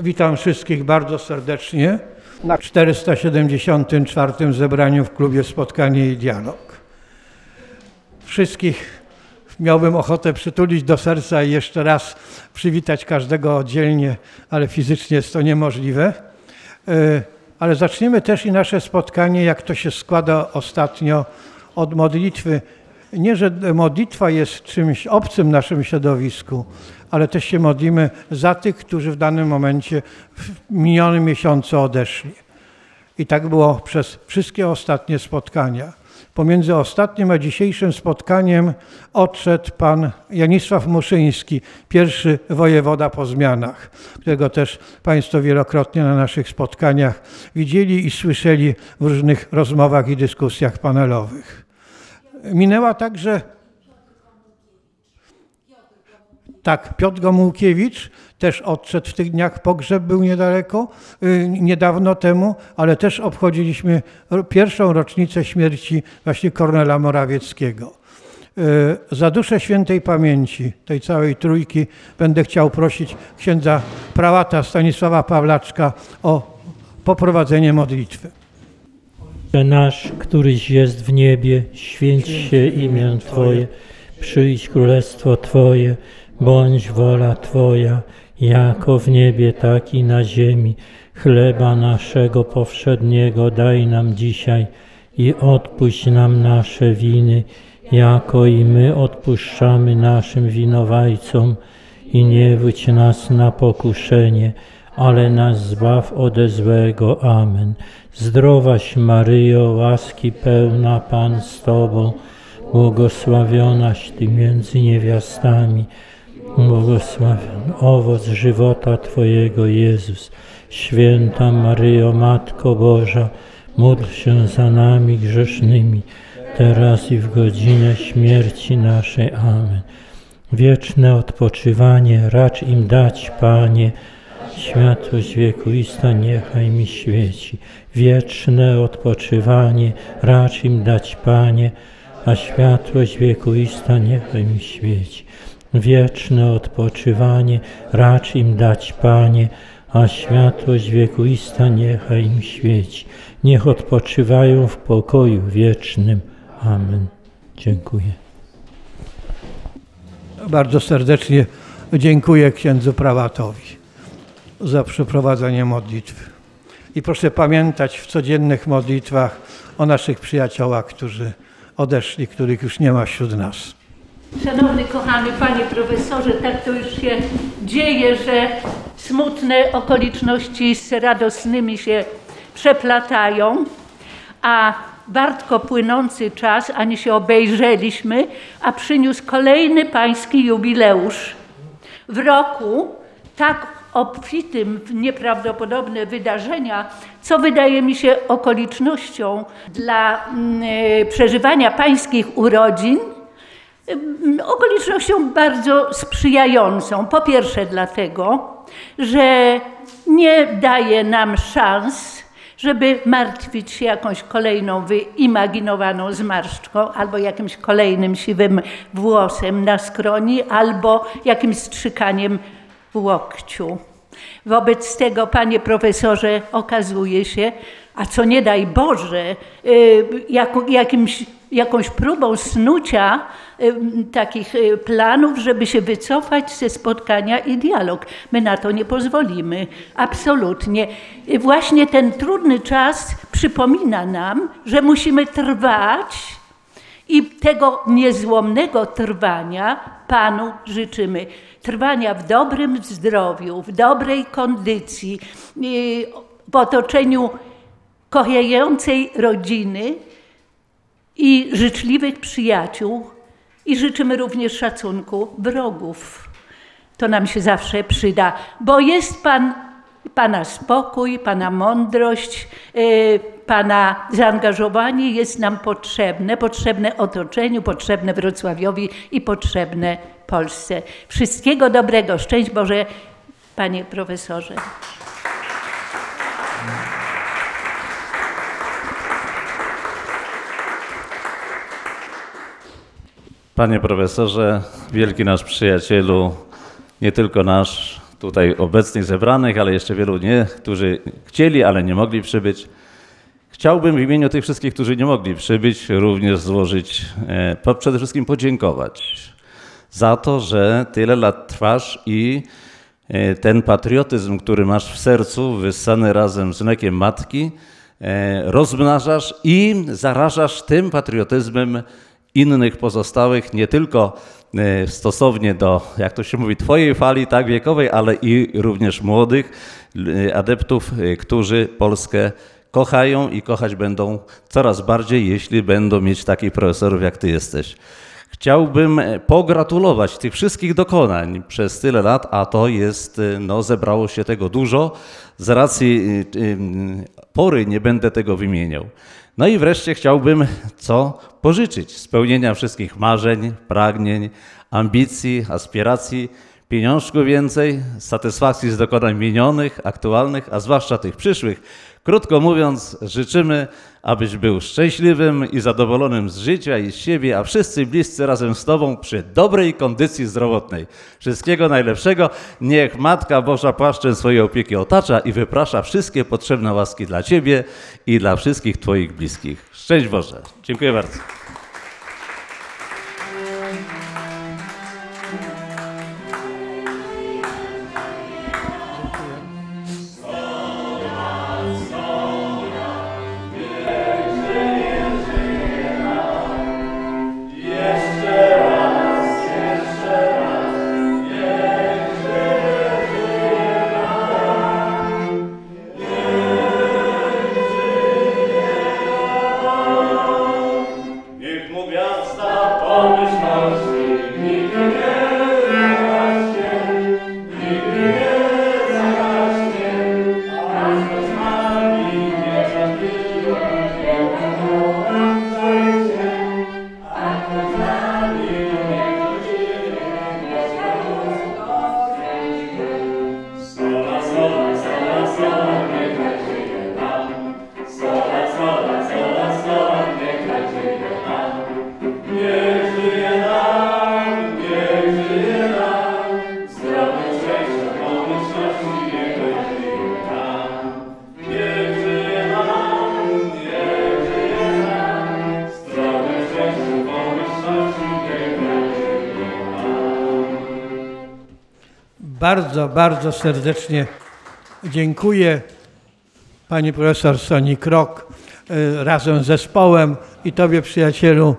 Witam wszystkich bardzo serdecznie na 474. zebraniu w klubie Spotkanie i Dialog. Wszystkich miałbym ochotę przytulić do serca i jeszcze raz przywitać każdego oddzielnie, ale fizycznie jest to niemożliwe. E, ale zaczniemy też i nasze spotkanie, jak to się składa ostatnio, od modlitwy. Nie, że modlitwa jest czymś obcym w naszym środowisku, ale też się modlimy za tych, którzy w danym momencie w minionym miesiącu odeszli. I tak było przez wszystkie ostatnie spotkania. Pomiędzy ostatnim a dzisiejszym spotkaniem odszedł pan Janisław Muszyński, pierwszy wojewoda po zmianach, którego też Państwo wielokrotnie na naszych spotkaniach widzieli i słyszeli w różnych rozmowach i dyskusjach panelowych. Minęła także tak, Piotr Gomułkiewicz też odszedł w tych dniach, pogrzeb był niedaleko, y, niedawno temu, ale też obchodziliśmy pierwszą rocznicę śmierci właśnie Kornela Morawieckiego. Y, za duszę świętej pamięci tej całej trójki będę chciał prosić księdza prałata Stanisława Pawlaczka o poprowadzenie modlitwy. Nasz, któryś jest w niebie, święć się imię Twoje, przyjdź królestwo Twoje, bądź wola Twoja, jako w niebie, tak i na ziemi. Chleba naszego powszedniego daj nam dzisiaj i odpuść nam nasze winy, jako i my odpuszczamy naszym winowajcom. I nie wódź nas na pokuszenie, ale nas zbaw ode złego. Amen. Zdrowaś Maryjo, łaski pełna Pan z Tobą, błogosławionaś Ty między niewiastami, błogosławiony owoc żywota Twojego Jezus. Święta Maryjo, Matko Boża, módl się za nami grzesznymi, teraz i w godzinę śmierci naszej. Amen. Wieczne odpoczywanie racz im dać, Panie, światłość wiekuista niechaj mi świeci. Wieczne odpoczywanie racz im dać, Panie, a światłość wiekuista niechaj mi świeci. Wieczne odpoczywanie racz im dać, Panie, a światłość wiekuista niechaj im świeci. Niech odpoczywają w pokoju wiecznym. Amen. Dziękuję. Bardzo serdecznie dziękuję księdzu prałatowi za przeprowadzenie modlitwy. I proszę pamiętać w codziennych modlitwach o naszych przyjaciołach, którzy odeszli, których już nie ma wśród nas. Szanowny, kochany panie profesorze, tak to już się dzieje, że smutne okoliczności z radosnymi się przeplatają, a wartko płynący czas, ani się obejrzeliśmy, a przyniósł kolejny pański jubileusz. W roku tak obfitym w nieprawdopodobne wydarzenia, co wydaje mi się okolicznością dla mm, przeżywania pańskich urodzin, okolicznością bardzo sprzyjającą. Po pierwsze dlatego, że nie daje nam szans, żeby martwić się jakąś kolejną wyimaginowaną zmarszczką, albo jakimś kolejnym siwym włosem na skroni, albo jakimś strzykaniem w łokciu. Wobec tego, panie profesorze, okazuje się, a co nie daj Boże, y, jakimś, jakąś próbą snucia y, takich y, planów, żeby się wycofać ze spotkania i dialog. My na to nie pozwolimy, absolutnie. Właśnie ten trudny czas przypomina nam, że musimy trwać i tego niezłomnego trwania Panu życzymy. Trwania w dobrym zdrowiu, w dobrej kondycji, w otoczeniu kochającej rodziny i życzliwych przyjaciół. I życzymy również szacunku wrogów. To nam się zawsze przyda, bo jest Pan Pana spokój, Pana mądrość, y, Pana zaangażowanie jest nam potrzebne, potrzebne otoczeniu, potrzebne Wrocławiowi i potrzebne Polsce. Wszystkiego dobrego, szczęść Boże, Panie Profesorze. Panie profesorze, wielki nasz przyjacielu, nie tylko nasz, tutaj obecnych zebranych, ale jeszcze wielu nie, którzy chcieli, ale nie mogli przybyć. Chciałbym w imieniu tych wszystkich, którzy nie mogli przybyć, również złożyć, e, przede wszystkim podziękować za to, że tyle lat trwasz i e, ten patriotyzm, który masz w sercu, wyssany razem z mlekiem matki, e, rozmnażasz i zarażasz tym patriotyzmem innych pozostałych, nie tylko stosownie do, jak to się mówi, twojej fali tak wiekowej, ale i również młodych adeptów, którzy Polskę kochają i kochać będą coraz bardziej, jeśli będą mieć takich profesorów, jak ty jesteś. Chciałbym pogratulować tych wszystkich dokonań przez tyle lat, a to jest, no zebrało się tego dużo. Z racji pory nie będę tego wymieniał. No i wreszcie chciałbym co pożyczyć? Spełnienia wszystkich marzeń, pragnień, ambicji, aspiracji, pieniążku więcej, satysfakcji z dokonań minionych, aktualnych, a zwłaszcza tych przyszłych, Krótko mówiąc, życzymy, abyś był szczęśliwym i zadowolonym z życia i z siebie, a wszyscy bliscy razem z Tobą przy dobrej kondycji zdrowotnej. Wszystkiego najlepszego. Niech Matka Boża płaszczem swojej opieki otacza i wyprasza wszystkie potrzebne łaski dla Ciebie i dla wszystkich Twoich bliskich. Szczęść Boże. Dziękuję bardzo. Bardzo, bardzo serdecznie dziękuję pani profesor Soni Krok y, razem z zespołem i tobie przyjacielu,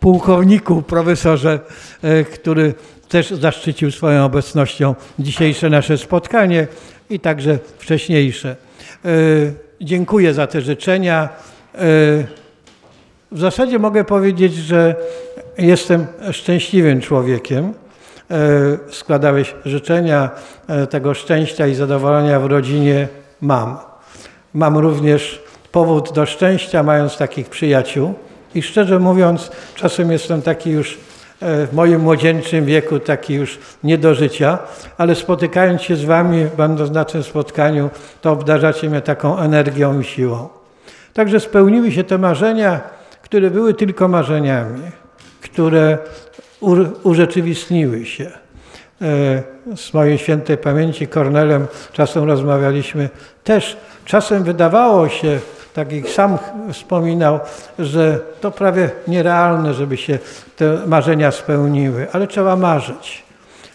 pułkowniku, profesorze, y, który też zaszczycił swoją obecnością dzisiejsze nasze spotkanie i także wcześniejsze. Y, dziękuję za te życzenia. W zasadzie mogę powiedzieć, że jestem szczęśliwym człowiekiem, E, składałeś życzenia e, tego szczęścia i zadowolenia w rodzinie, mam. Mam również powód do szczęścia, mając takich przyjaciół. I szczerze mówiąc, czasem jestem taki już e, w moim młodzieńczym wieku, taki już nie do życia, ale spotykając się z Wami, będąc na tym spotkaniu, to obdarzacie mnie taką energią i siłą. Także spełniły się te marzenia, które były tylko marzeniami, które urzeczywistniły się. E, z mojej świętej pamięci Kornelem czasem rozmawialiśmy. Też czasem wydawało się, tak jak sam wspominał, że to prawie nierealne, żeby się te marzenia spełniły, ale trzeba marzyć.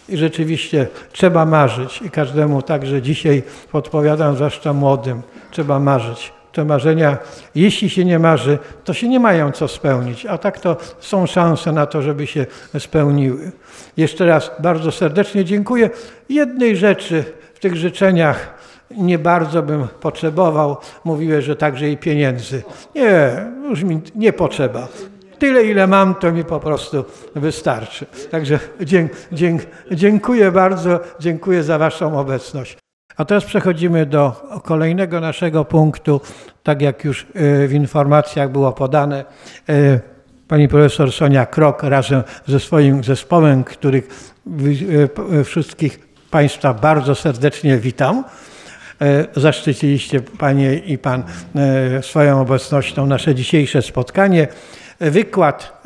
I rzeczywiście trzeba marzyć i każdemu także dzisiaj podpowiadam, zwłaszcza młodym, trzeba marzyć te marzenia, jeśli się nie marzy, to się nie mają co spełnić, a tak to są szanse na to, żeby się spełniły. Jeszcze raz bardzo serdecznie dziękuję. Jednej rzeczy w tych życzeniach nie bardzo bym potrzebował. Mówiłeś, że także i pieniędzy. Nie, już mi nie potrzeba. Tyle, ile mam, to mi po prostu wystarczy. Także dziękuję bardzo, dziękuję za Waszą obecność. A teraz przechodzimy do kolejnego naszego punktu. Tak jak już e, w informacjach było podane, e, pani profesor Sonia Krok razem ze swoim zespołem, których e, wszystkich Państwa bardzo serdecznie witam. Zaszczyciliście Panie i Pan swoją obecnością nasze dzisiejsze spotkanie. wykład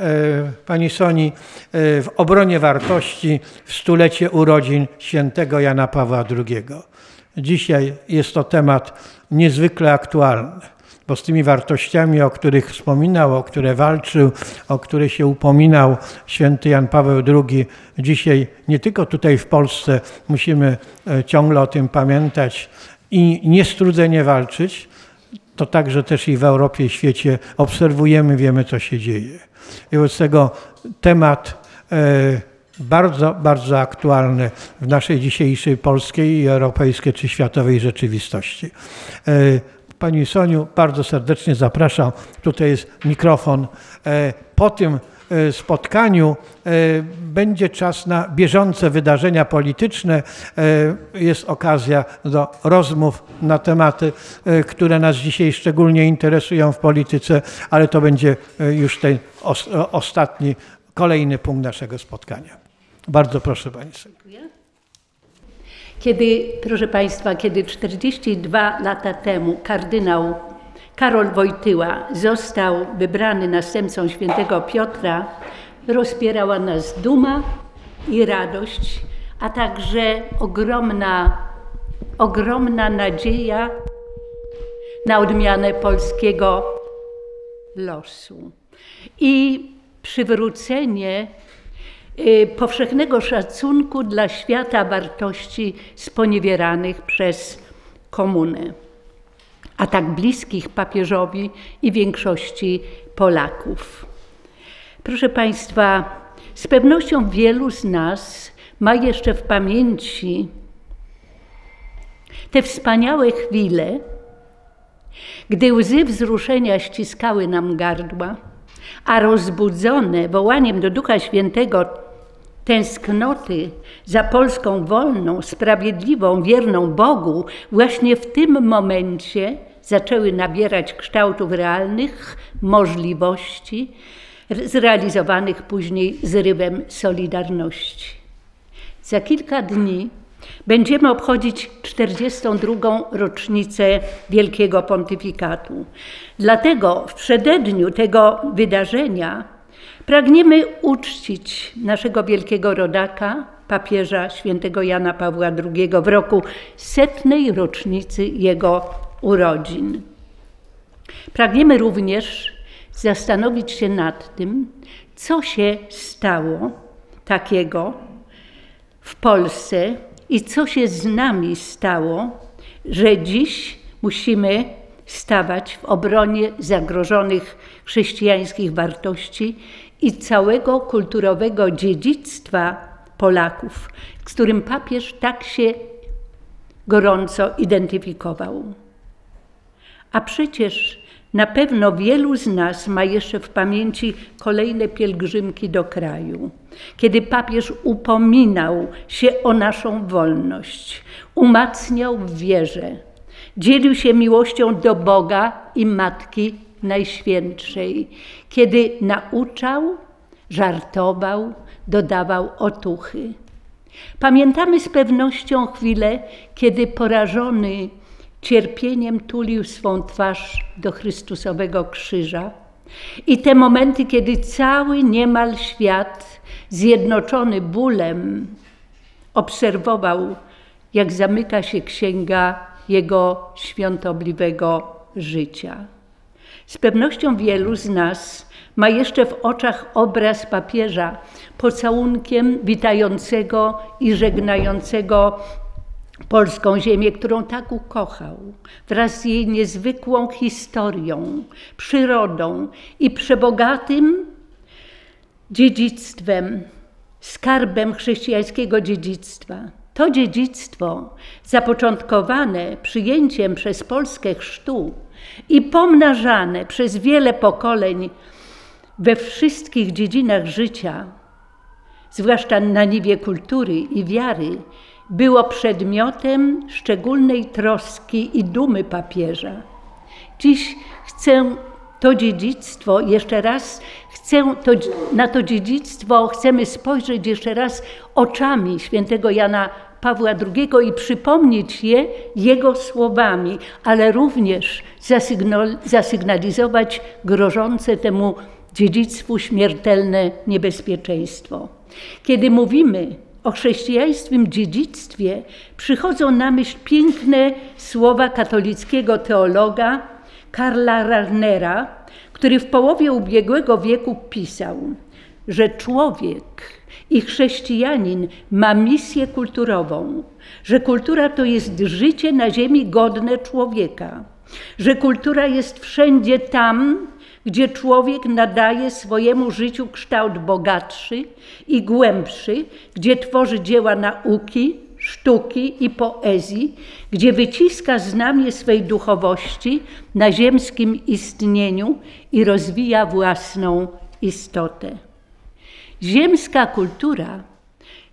pani Soni w obronie wartości w stulecie urodzin świętego Jana Pawła II. Dzisiaj jest to temat niezwykle aktualny, bo z tymi wartościami, o których wspominał, o które walczył, o które się upominał święty Jan Paweł II, dzisiaj nie tylko tutaj w Polsce musimy ciągle o tym pamiętać i niestrudzenie walczyć, to także też i w Europie i świecie obserwujemy, wiemy co się dzieje. I wobec tego temat bardzo, bardzo aktualny w naszej dzisiejszej polskiej europejskiej czy światowej rzeczywistości. Pani Soniu, bardzo serdecznie zapraszam. Tutaj jest mikrofon. Po tym spotkaniu będzie czas na bieżące wydarzenia polityczne. Jest okazja do rozmów na tematy, które nas dzisiaj szczególnie interesują w polityce, ale to będzie już ten ostatni, kolejny punkt naszego spotkania. Bardzo proszę Senior. Kiedy, proszę Państwa, kiedy 42 lata temu kardynał Karol Wojtyła został wybrany następcą świętego Piotra, rozpierała nas duma i radość, a także ogromna, ogromna nadzieja na odmianę polskiego losu i przywrócenie powszechnego szacunku dla świata wartości sponiewieranych przez komunę, a tak bliskich papieżowi i większości Polaków. Proszę Państwa, z pewnością wielu z nas ma jeszcze w pamięci te wspaniałe chwile, gdy łzy wzruszenia ściskały nam gardła, a rozbudzone wołaniem do Ducha Świętego tęsknoty za Polską wolną, sprawiedliwą, wierną Bogu, właśnie w tym momencie zaczęły nabierać kształtów realnych możliwości, zrealizowanych później zrywem Solidarności. Za kilka dni będziemy obchodzić 42. rocznicę Wielkiego Pontyfikatu. Dlatego w przededniu tego wydarzenia Pragniemy uczcić naszego wielkiego rodaka, papieża świętego Jana Pawła II w roku setnej rocznicy jego urodzin. Pragniemy również zastanowić się nad tym, co się stało takiego w Polsce i co się z nami stało, że dziś musimy stawać w obronie zagrożonych chrześcijańskich wartości i całego kulturowego dziedzictwa Polaków, z którym papież tak się gorąco identyfikował. A przecież na pewno wielu z nas ma jeszcze w pamięci kolejne pielgrzymki do kraju, kiedy papież upominał się o naszą wolność, umacniał wierze, dzielił się miłością do Boga i Matki Najświętszej, kiedy nauczał, żartował, dodawał otuchy. Pamiętamy z pewnością chwilę, kiedy porażony cierpieniem tulił swą twarz do Chrystusowego krzyża. I te momenty, kiedy cały niemal świat, zjednoczony bólem, obserwował, jak zamyka się księga jego świątobliwego życia. Z pewnością wielu z nas ma jeszcze w oczach obraz papieża pocałunkiem witającego i żegnającego polską ziemię, którą tak ukochał, wraz z jej niezwykłą historią, przyrodą i przebogatym dziedzictwem, skarbem chrześcijańskiego dziedzictwa. To dziedzictwo, zapoczątkowane przyjęciem przez Polskę chrztu, i pomnażane przez wiele pokoleń we wszystkich dziedzinach życia, zwłaszcza na niwie kultury i wiary, było przedmiotem szczególnej troski i dumy papieża. Dziś chcę to dziedzictwo jeszcze raz, chcę to, na to dziedzictwo chcemy spojrzeć jeszcze raz oczami świętego Jana Pawła II i przypomnieć je jego słowami, ale również zasygnalizować grożące temu dziedzictwu śmiertelne niebezpieczeństwo. Kiedy mówimy o chrześcijańskim dziedzictwie, przychodzą na myśl piękne słowa katolickiego teologa Karla Ragnera, który w połowie ubiegłego wieku pisał, że człowiek i chrześcijanin ma misję kulturową, że kultura to jest życie na ziemi godne człowieka, że kultura jest wszędzie tam, gdzie człowiek nadaje swojemu życiu kształt bogatszy i głębszy, gdzie tworzy dzieła nauki, sztuki i poezji, gdzie wyciska znamie swej duchowości na ziemskim istnieniu i rozwija własną istotę. Ziemska kultura,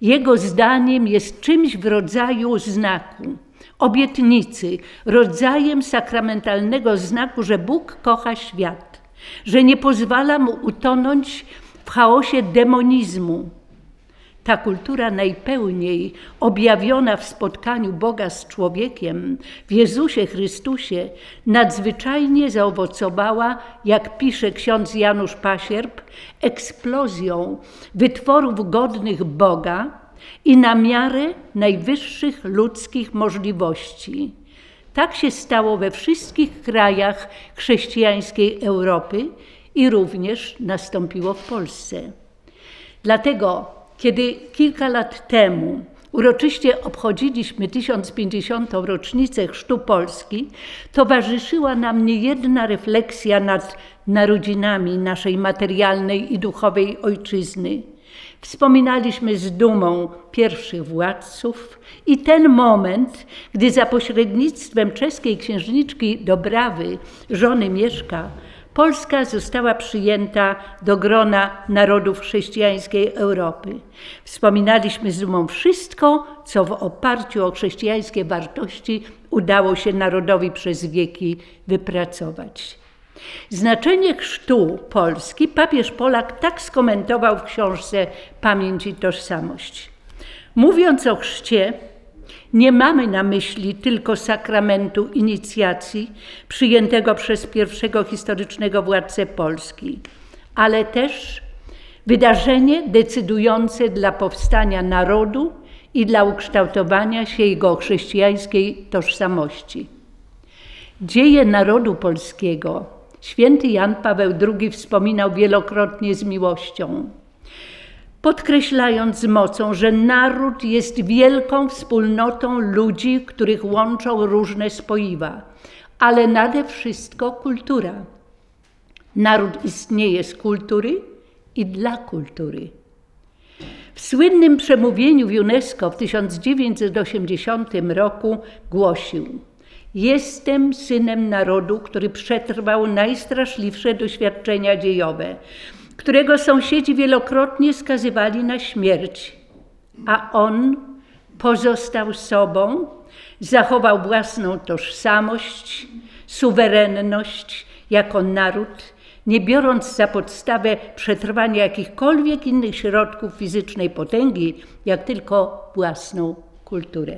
jego zdaniem, jest czymś w rodzaju znaku, obietnicy, rodzajem sakramentalnego znaku, że Bóg kocha świat, że nie pozwala mu utonąć w chaosie demonizmu, ta kultura najpełniej objawiona w spotkaniu Boga z człowiekiem, w Jezusie Chrystusie, nadzwyczajnie zaowocowała, jak pisze ksiądz Janusz Pasierb, eksplozją wytworów godnych Boga i na miarę najwyższych ludzkich możliwości. Tak się stało we wszystkich krajach chrześcijańskiej Europy i również nastąpiło w Polsce. Dlatego kiedy kilka lat temu uroczyście obchodziliśmy 1050. rocznicę Chrztu Polski, towarzyszyła nam niejedna refleksja nad narodzinami naszej materialnej i duchowej ojczyzny. Wspominaliśmy z dumą pierwszych władców i ten moment, gdy za pośrednictwem czeskiej księżniczki Dobrawy, żony Mieszka, Polska została przyjęta do grona narodów chrześcijańskiej Europy. Wspominaliśmy z dumą wszystko, co w oparciu o chrześcijańskie wartości udało się narodowi przez wieki wypracować. Znaczenie chrztu Polski papież Polak tak skomentował w książce Pamięć i Tożsamość. Mówiąc o chrzcie, nie mamy na myśli tylko sakramentu inicjacji przyjętego przez pierwszego historycznego władcę Polski, ale też wydarzenie decydujące dla powstania narodu i dla ukształtowania się jego chrześcijańskiej tożsamości. Dzieje narodu polskiego święty Jan Paweł II wspominał wielokrotnie z miłością podkreślając z mocą, że naród jest wielką wspólnotą ludzi, których łączą różne spoiwa, ale nade wszystko kultura. Naród istnieje z kultury i dla kultury. W słynnym przemówieniu w UNESCO w 1980 roku głosił: Jestem synem narodu, który przetrwał najstraszliwsze doświadczenia dziejowe którego sąsiedzi wielokrotnie skazywali na śmierć, a on pozostał sobą, zachował własną tożsamość, suwerenność jako naród, nie biorąc za podstawę przetrwania jakichkolwiek innych środków fizycznej potęgi, jak tylko własną kulturę.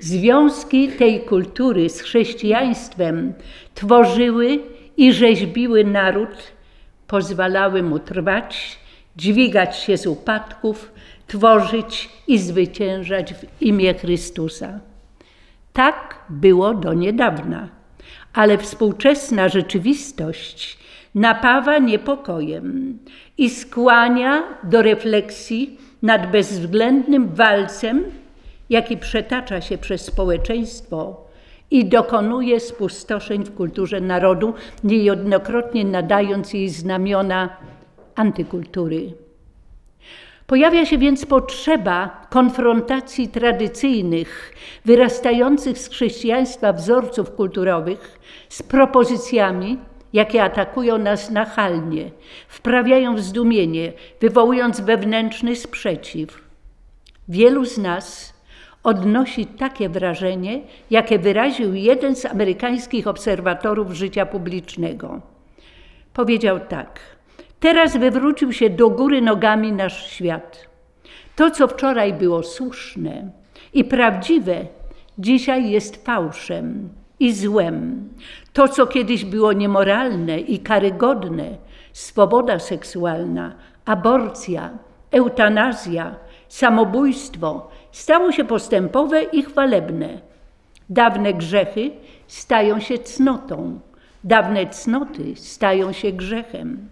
Związki tej kultury z chrześcijaństwem tworzyły i rzeźbiły naród pozwalały mu trwać, dźwigać się z upadków, tworzyć i zwyciężać w imię Chrystusa. Tak było do niedawna, ale współczesna rzeczywistość napawa niepokojem i skłania do refleksji nad bezwzględnym walcem, jaki przetacza się przez społeczeństwo i dokonuje spustoszeń w kulturze narodu, niejednokrotnie nadając jej znamiona antykultury. Pojawia się więc potrzeba konfrontacji tradycyjnych, wyrastających z chrześcijaństwa wzorców kulturowych z propozycjami, jakie atakują nas nachalnie, wprawiają w zdumienie, wywołując wewnętrzny sprzeciw. Wielu z nas odnosi takie wrażenie, jakie wyraził jeden z amerykańskich obserwatorów życia publicznego. Powiedział tak: Teraz wywrócił się do góry nogami nasz świat. To, co wczoraj było słuszne i prawdziwe, dzisiaj jest fałszem i złem. To, co kiedyś było niemoralne i karygodne, swoboda seksualna, aborcja, eutanazja, samobójstwo stało się postępowe i chwalebne. Dawne grzechy stają się cnotą, dawne cnoty stają się grzechem.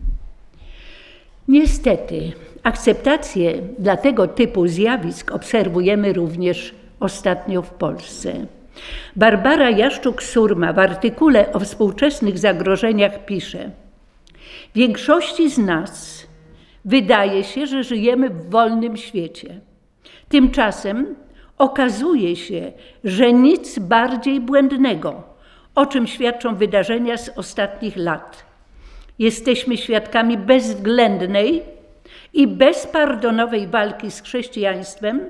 Niestety, akceptację dla tego typu zjawisk obserwujemy również ostatnio w Polsce. Barbara Jaszczuk-Surma w artykule o współczesnych zagrożeniach pisze: Większości z nas wydaje się, że żyjemy w wolnym świecie. Tymczasem okazuje się, że nic bardziej błędnego, o czym świadczą wydarzenia z ostatnich lat. Jesteśmy świadkami bezwzględnej i bezpardonowej walki z chrześcijaństwem,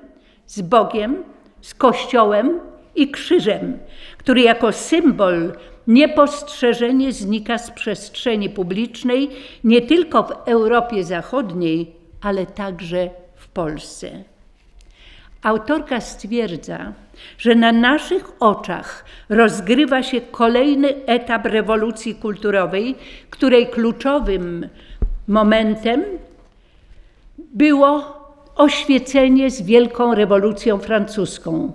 z Bogiem, z Kościołem i krzyżem, który jako symbol niepostrzeżenie znika z przestrzeni publicznej nie tylko w Europie Zachodniej, ale także w Polsce. Autorka stwierdza, że na naszych oczach rozgrywa się kolejny etap rewolucji kulturowej, której kluczowym momentem było oświecenie z Wielką Rewolucją Francuską,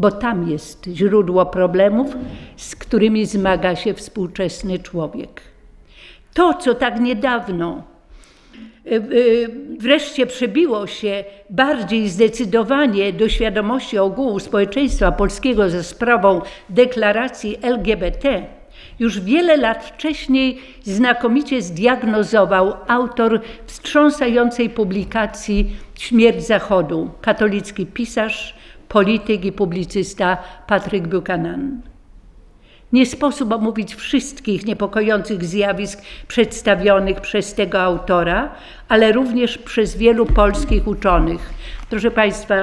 bo tam jest źródło problemów, z którymi zmaga się współczesny człowiek. To, co tak niedawno y, y, wreszcie przebiło się bardziej zdecydowanie do świadomości ogółu społeczeństwa polskiego ze sprawą deklaracji LGBT, już wiele lat wcześniej znakomicie zdiagnozował autor wstrząsającej publikacji Śmierć Zachodu, katolicki pisarz, polityk i publicysta Patryk Buchanan. Nie sposób omówić wszystkich niepokojących zjawisk przedstawionych przez tego autora, ale również przez wielu polskich uczonych. Proszę Państwa,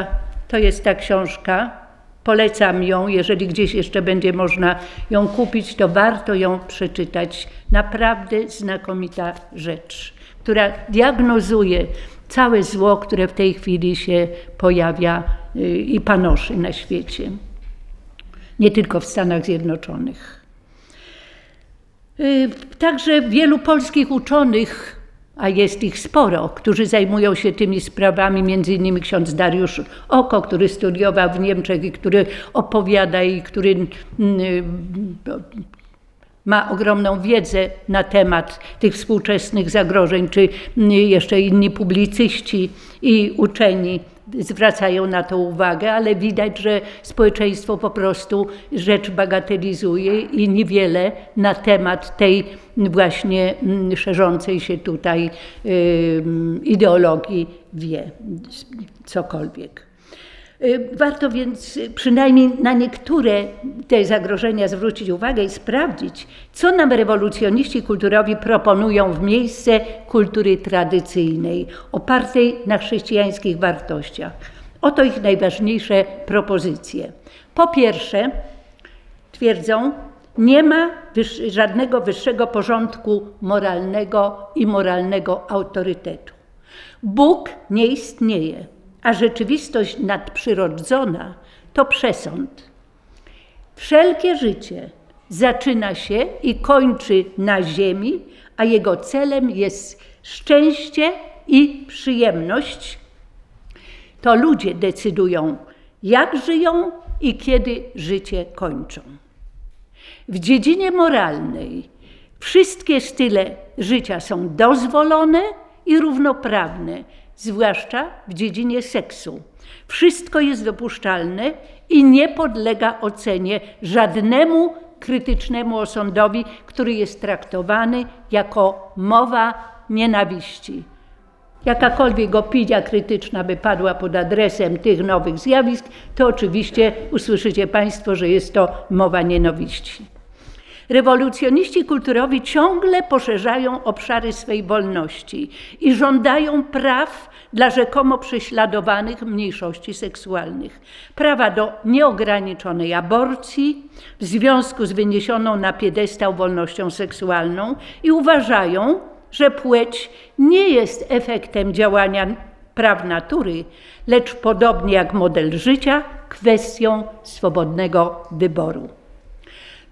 to jest ta książka. Polecam ją, jeżeli gdzieś jeszcze będzie można ją kupić, to warto ją przeczytać. Naprawdę znakomita rzecz, która diagnozuje całe zło, które w tej chwili się pojawia i panoszy na świecie, nie tylko w Stanach Zjednoczonych. Y, także wielu polskich uczonych, a jest ich sporo, którzy zajmują się tymi sprawami, między innymi ksiądz Dariusz Oko, który studiował w Niemczech i który opowiada i który mm, y, ma ogromną wiedzę na temat tych współczesnych zagrożeń, czy jeszcze inni publicyści i uczeni zwracają na to uwagę, ale widać, że społeczeństwo po prostu rzecz bagatelizuje i niewiele na temat tej właśnie szerzącej się tutaj ideologii wie cokolwiek. Y, warto więc przynajmniej na niektóre te zagrożenia zwrócić uwagę i sprawdzić, co nam rewolucjoniści kulturowi proponują w miejsce kultury tradycyjnej, opartej na chrześcijańskich wartościach. Oto ich najważniejsze propozycje. Po pierwsze, twierdzą, nie ma żadnego wyższego porządku moralnego i moralnego autorytetu. Bóg nie istnieje a rzeczywistość nadprzyrodzona to przesąd. Wszelkie życie zaczyna się i kończy na ziemi, a jego celem jest szczęście i przyjemność. To ludzie decydują, jak żyją i kiedy życie kończą. W dziedzinie moralnej wszystkie style życia są dozwolone i równoprawne, zwłaszcza w dziedzinie seksu. Wszystko jest dopuszczalne i nie podlega ocenie żadnemu krytycznemu osądowi, który jest traktowany jako mowa nienawiści. Jakakolwiek opinia krytyczna by padła pod adresem tych nowych zjawisk, to oczywiście usłyszycie Państwo, że jest to mowa nienawiści. Rewolucjoniści kulturowi ciągle poszerzają obszary swej wolności i żądają praw dla rzekomo prześladowanych mniejszości seksualnych. Prawa do nieograniczonej aborcji w związku z wyniesioną na piedestał wolnością seksualną i uważają, że płeć nie jest efektem działania praw natury, lecz podobnie jak model życia, kwestią swobodnego wyboru.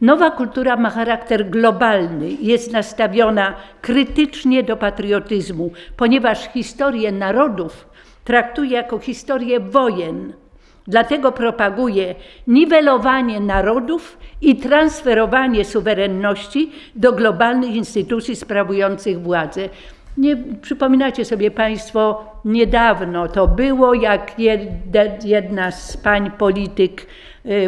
Nowa kultura ma charakter globalny jest nastawiona krytycznie do patriotyzmu, ponieważ historię narodów traktuje jako historię wojen. Dlatego propaguje niwelowanie narodów i transferowanie suwerenności do globalnych instytucji sprawujących władzę. Nie przypominacie sobie Państwo, niedawno to było, jak jedna z pań polityk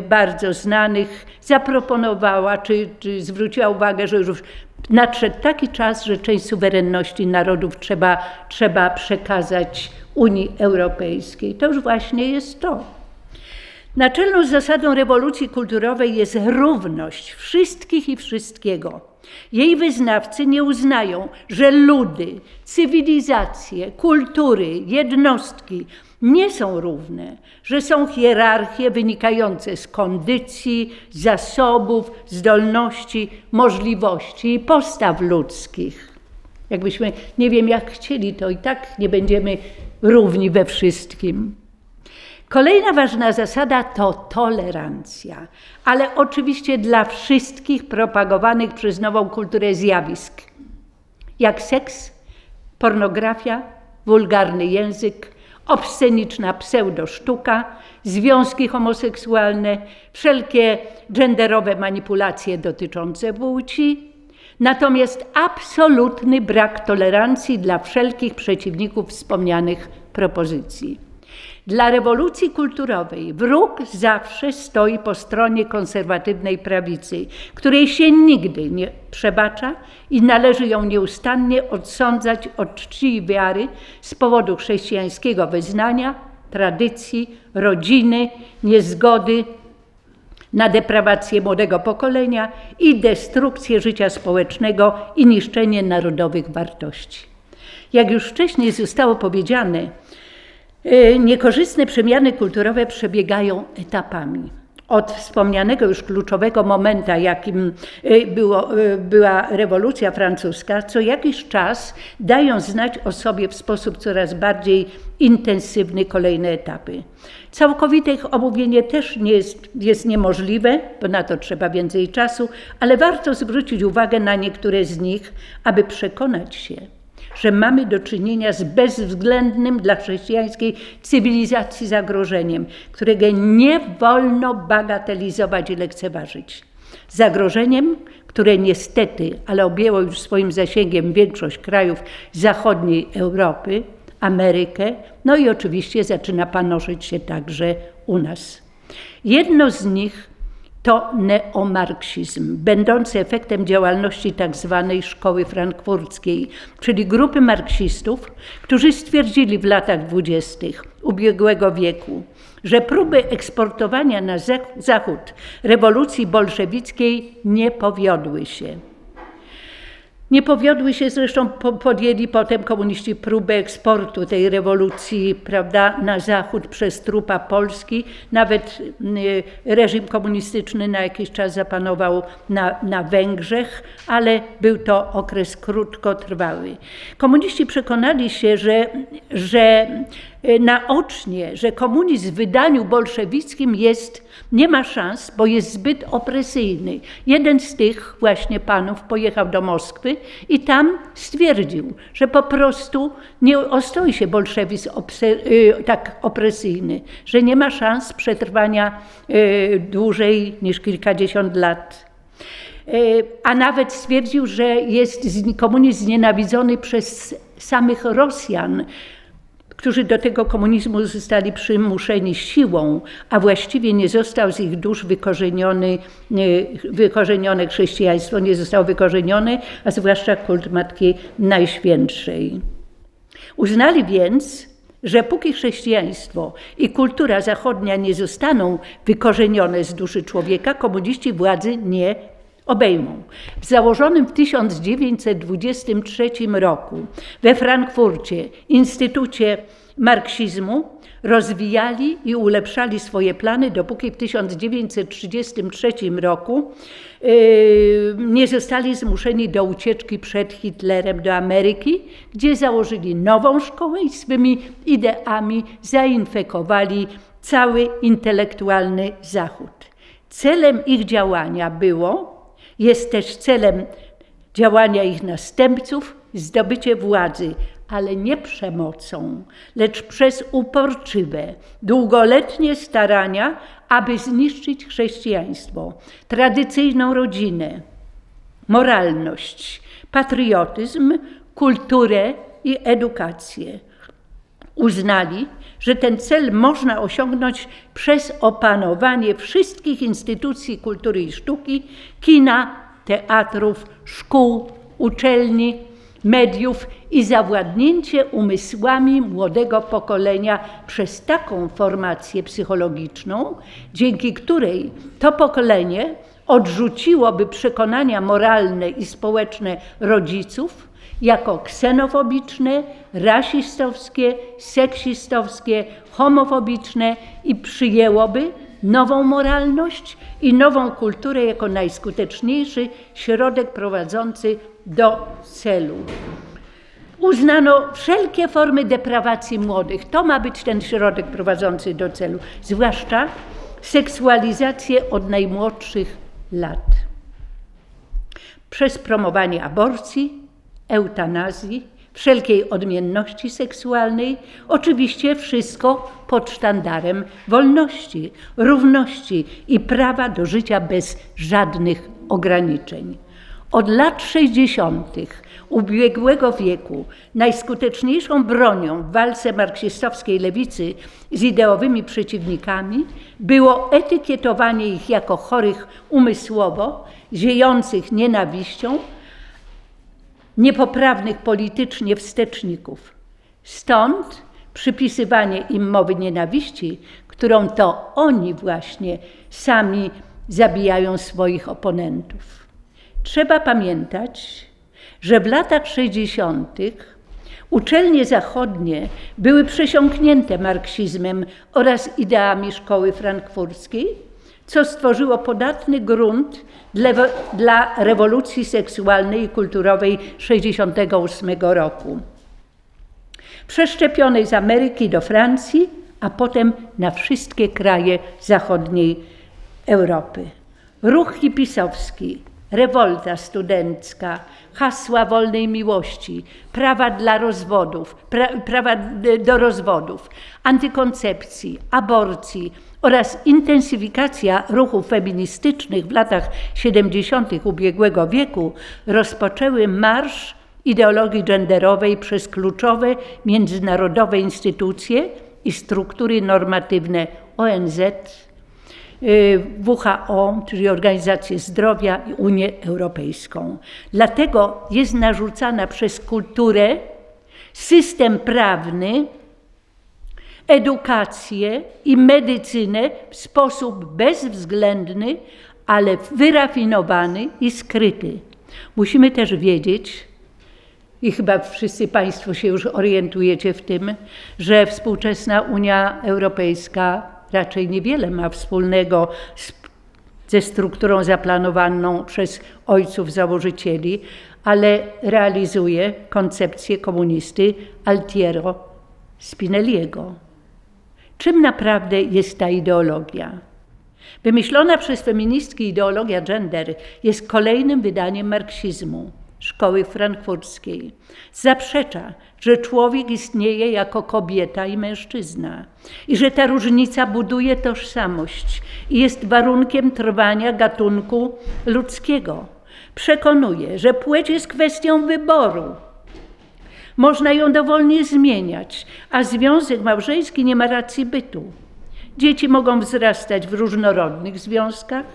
bardzo znanych zaproponowała, czy, czy zwróciła uwagę, że już nadszedł taki czas, że część suwerenności narodów trzeba, trzeba przekazać Unii Europejskiej. To już właśnie jest to. Naczelną zasadą rewolucji kulturowej jest równość wszystkich i wszystkiego. Jej wyznawcy nie uznają, że ludy, cywilizacje, kultury, jednostki nie są równe, że są hierarchie wynikające z kondycji, zasobów, zdolności, możliwości i postaw ludzkich. Jakbyśmy nie wiem jak chcieli, to i tak nie będziemy równi we wszystkim. Kolejna ważna zasada to tolerancja, ale oczywiście dla wszystkich propagowanych przez nową kulturę zjawisk, jak seks, pornografia, wulgarny język, obsceniczna pseudosztuka, związki homoseksualne, wszelkie genderowe manipulacje dotyczące płci, natomiast absolutny brak tolerancji dla wszelkich przeciwników wspomnianych propozycji. Dla rewolucji kulturowej wróg zawsze stoi po stronie konserwatywnej prawicy, której się nigdy nie przebacza i należy ją nieustannie odsądzać od czci i wiary z powodu chrześcijańskiego wyznania, tradycji, rodziny, niezgody na deprawację młodego pokolenia i destrukcję życia społecznego i niszczenie narodowych wartości. Jak już wcześniej zostało powiedziane, niekorzystne przemiany kulturowe przebiegają etapami. Od wspomnianego już kluczowego momenta, jakim y, było, y, była rewolucja francuska, co jakiś czas dają znać o sobie w sposób coraz bardziej intensywny kolejne etapy. Całkowite ich omówienie też nie jest, jest niemożliwe, bo na to trzeba więcej czasu, ale warto zwrócić uwagę na niektóre z nich, aby przekonać się, że mamy do czynienia z bezwzględnym dla chrześcijańskiej cywilizacji zagrożeniem, którego nie wolno bagatelizować i lekceważyć. Zagrożeniem, które niestety, ale objęło już swoim zasięgiem większość krajów zachodniej Europy, Amerykę, no i oczywiście zaczyna panoszyć się także u nas. Jedno z nich to neomarksizm, będący efektem działalności tzw. Tak szkoły frankfurckiej, czyli grupy marksistów, którzy stwierdzili w latach dwudziestych ubiegłego wieku, że próby eksportowania na zachód rewolucji bolszewickiej nie powiodły się. Nie powiodły się, zresztą podjęli potem komuniści próbę eksportu tej rewolucji prawda, na zachód przez trupa Polski. Nawet y, reżim komunistyczny na jakiś czas zapanował na, na Węgrzech, ale był to okres krótkotrwały. Komuniści przekonali się, że, że naocznie, że komunizm w wydaniu bolszewickim jest, nie ma szans, bo jest zbyt opresyjny. Jeden z tych właśnie panów pojechał do Moskwy i tam stwierdził, że po prostu nie ostoi się bolszewizm y, tak opresyjny, że nie ma szans przetrwania y, dłużej niż kilkadziesiąt lat. A nawet stwierdził, że jest komunizm znienawidzony przez samych Rosjan, którzy do tego komunizmu zostali przymuszeni siłą, a właściwie nie został z ich dusz wykorzeniony, wykorzenione chrześcijaństwo, nie zostało wykorzenione, a zwłaszcza kult Matki Najświętszej. Uznali więc, że póki chrześcijaństwo i kultura zachodnia nie zostaną wykorzenione z duszy człowieka, komuniści władzy nie obejmą. W założonym w 1923 roku we Frankfurcie Instytucie Marksizmu rozwijali i ulepszali swoje plany, dopóki w 1933 roku yy, nie zostali zmuszeni do ucieczki przed Hitlerem do Ameryki, gdzie założyli nową szkołę i swymi ideami zainfekowali cały intelektualny Zachód. Celem ich działania było, jest też celem działania ich następców, zdobycie władzy, ale nie przemocą, lecz przez uporczywe, długoletnie starania, aby zniszczyć chrześcijaństwo, tradycyjną rodzinę, moralność, patriotyzm, kulturę i edukację. Uznali, że ten cel można osiągnąć przez opanowanie wszystkich instytucji kultury i sztuki, kina, teatrów, szkół, uczelni, mediów i zawładnięcie umysłami młodego pokolenia przez taką formację psychologiczną, dzięki której to pokolenie odrzuciłoby przekonania moralne i społeczne rodziców jako ksenofobiczne, rasistowskie, seksistowskie, homofobiczne i przyjęłoby nową moralność i nową kulturę jako najskuteczniejszy środek prowadzący do celu. Uznano wszelkie formy deprawacji młodych. To ma być ten środek prowadzący do celu, zwłaszcza seksualizację od najmłodszych lat. Przez promowanie aborcji, eutanazji, wszelkiej odmienności seksualnej, oczywiście wszystko pod sztandarem wolności, równości i prawa do życia bez żadnych ograniczeń. Od lat 60. ubiegłego wieku najskuteczniejszą bronią w walce marksistowskiej lewicy z ideowymi przeciwnikami było etykietowanie ich jako chorych umysłowo, ziejących nienawiścią, niepoprawnych politycznie wsteczników. Stąd przypisywanie im mowy nienawiści, którą to oni właśnie sami zabijają swoich oponentów. Trzeba pamiętać, że w latach 60. uczelnie zachodnie były przesiąknięte marksizmem oraz ideami szkoły frankfurskiej, co stworzyło podatny grunt dla, dla rewolucji seksualnej i kulturowej 68 roku. Przeszczepionej z Ameryki do Francji, a potem na wszystkie kraje zachodniej Europy. Ruch hipisowski, rewolta studencka, hasła wolnej miłości, prawa dla rozwodów, pra, prawa do rozwodów, antykoncepcji, aborcji oraz intensyfikacja ruchów feministycznych w latach 70. ubiegłego wieku rozpoczęły marsz ideologii genderowej przez kluczowe międzynarodowe instytucje i struktury normatywne ONZ, Y, WHO, czyli Organizację Zdrowia i Unię Europejską. Dlatego jest narzucana przez kulturę system prawny, edukację i medycynę w sposób bezwzględny, ale wyrafinowany i skryty. Musimy też wiedzieć, i chyba wszyscy Państwo się już orientujecie w tym, że współczesna Unia Europejska raczej niewiele ma wspólnego z, ze strukturą zaplanowaną przez ojców założycieli, ale realizuje koncepcję komunisty Altiero Spinelliego. Czym naprawdę jest ta ideologia? Wymyślona przez feministki ideologia gender jest kolejnym wydaniem marksizmu szkoły frankfurckiej. Zaprzecza, że człowiek istnieje jako kobieta i mężczyzna i że ta różnica buduje tożsamość i jest warunkiem trwania gatunku ludzkiego. Przekonuje, że płeć jest kwestią wyboru. Można ją dowolnie zmieniać, a związek małżeński nie ma racji bytu. Dzieci mogą wzrastać w różnorodnych związkach,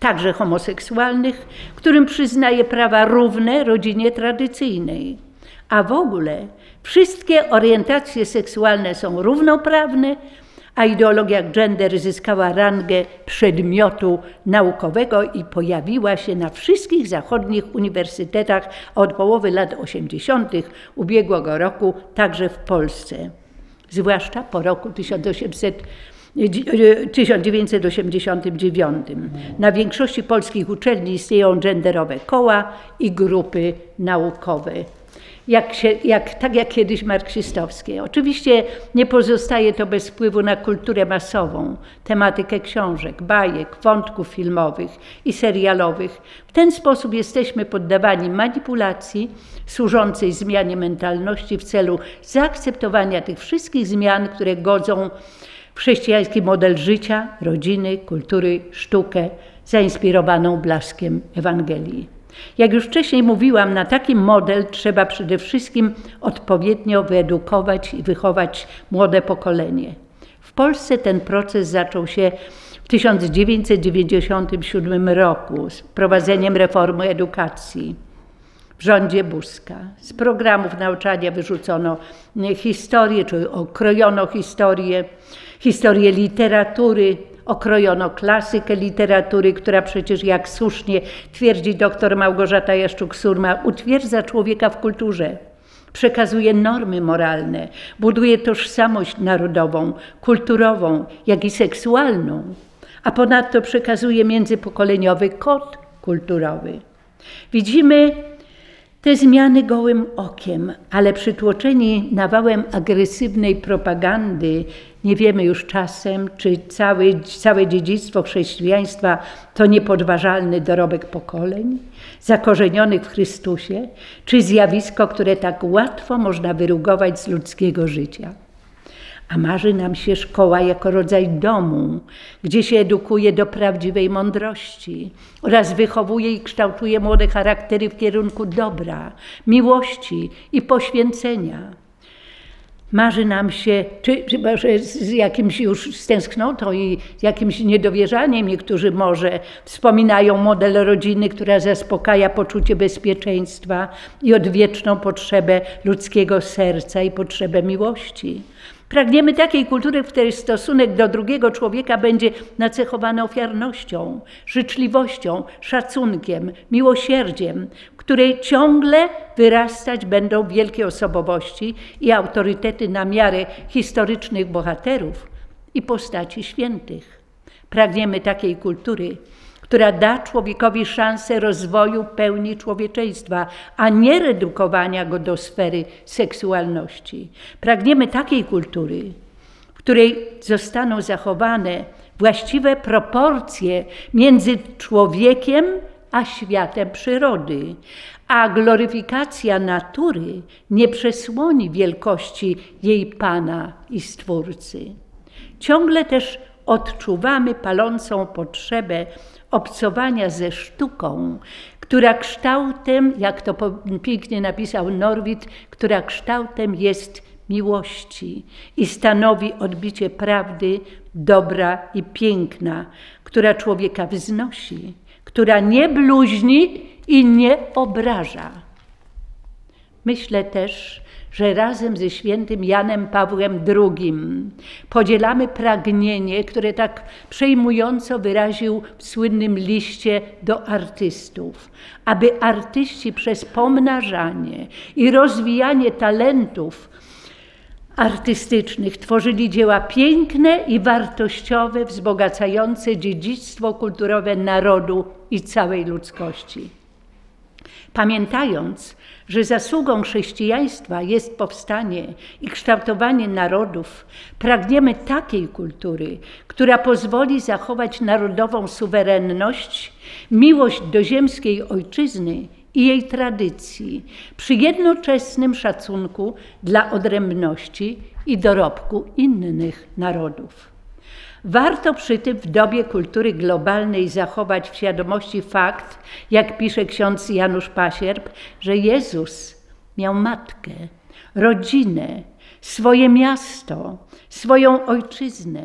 także homoseksualnych, którym przyznaje prawa równe rodzinie tradycyjnej. A w ogóle wszystkie orientacje seksualne są równoprawne, a ideologia gender zyskała rangę przedmiotu naukowego i pojawiła się na wszystkich zachodnich uniwersytetach od połowy lat 80. ubiegłego roku, także w Polsce, zwłaszcza po roku 1800. 1989. Na większości polskich uczelni istnieją genderowe koła i grupy naukowe. Jak się, jak, tak jak kiedyś marksistowskie. Oczywiście nie pozostaje to bez wpływu na kulturę masową, tematykę książek, bajek, wątków filmowych i serialowych. W ten sposób jesteśmy poddawani manipulacji służącej zmianie mentalności w celu zaakceptowania tych wszystkich zmian, które godzą w chrześcijański model życia, rodziny, kultury, sztukę, zainspirowaną blaskiem Ewangelii. Jak już wcześniej mówiłam, na taki model trzeba przede wszystkim odpowiednio wyedukować i wychować młode pokolenie. W Polsce ten proces zaczął się w 1997 roku z wprowadzeniem reformy edukacji w rządzie Buzka. Z programów nauczania wyrzucono historię, czy okrojono historię, historię literatury, okrojono klasykę literatury, która przecież, jak słusznie twierdzi dr Małgorzata Jaszczuk-Surma, utwierdza człowieka w kulturze. Przekazuje normy moralne, buduje tożsamość narodową, kulturową, jak i seksualną, a ponadto przekazuje międzypokoleniowy kod kulturowy. Widzimy te zmiany gołym okiem, ale przytłoczeni nawałem agresywnej propagandy, nie wiemy już czasem, czy całe, całe dziedzictwo chrześcijaństwa to niepodważalny dorobek pokoleń, zakorzenionych w Chrystusie, czy zjawisko, które tak łatwo można wyrugować z ludzkiego życia a marzy nam się szkoła jako rodzaj domu, gdzie się edukuje do prawdziwej mądrości oraz wychowuje i kształtuje młode charaktery w kierunku dobra, miłości i poświęcenia. Marzy nam się, czy, czy z jakimś już stęsknotą i z jakimś niedowierzaniem, niektórzy może wspominają model rodziny, która zaspokaja poczucie bezpieczeństwa i odwieczną potrzebę ludzkiego serca i potrzebę miłości. Pragniemy takiej kultury, w której stosunek do drugiego człowieka będzie nacechowany ofiarnością, życzliwością, szacunkiem, miłosierdziem, w której ciągle wyrastać będą wielkie osobowości i autorytety na miarę historycznych bohaterów i postaci świętych. Pragniemy takiej kultury, która da człowiekowi szansę rozwoju pełni człowieczeństwa, a nie redukowania go do sfery seksualności. Pragniemy takiej kultury, w której zostaną zachowane właściwe proporcje między człowiekiem a światem przyrody, a gloryfikacja natury nie przesłoni wielkości jej Pana i Stwórcy. Ciągle też odczuwamy palącą potrzebę obcowania ze sztuką, która kształtem, jak to pięknie napisał Norwid, która kształtem jest miłości i stanowi odbicie prawdy, dobra i piękna, która człowieka wznosi, która nie bluźni i nie obraża. Myślę też, że razem ze świętym Janem Pawłem II podzielamy pragnienie, które tak przejmująco wyraził w słynnym liście do artystów, aby artyści przez pomnażanie i rozwijanie talentów artystycznych tworzyli dzieła piękne i wartościowe, wzbogacające dziedzictwo kulturowe narodu i całej ludzkości. Pamiętając, że zasługą chrześcijaństwa jest powstanie i kształtowanie narodów, pragniemy takiej kultury, która pozwoli zachować narodową suwerenność, miłość do ziemskiej ojczyzny i jej tradycji, przy jednoczesnym szacunku dla odrębności i dorobku innych narodów. Warto przy tym w dobie kultury globalnej zachować w świadomości fakt, jak pisze ksiądz Janusz Pasierb, że Jezus miał matkę, rodzinę, swoje miasto, swoją ojczyznę,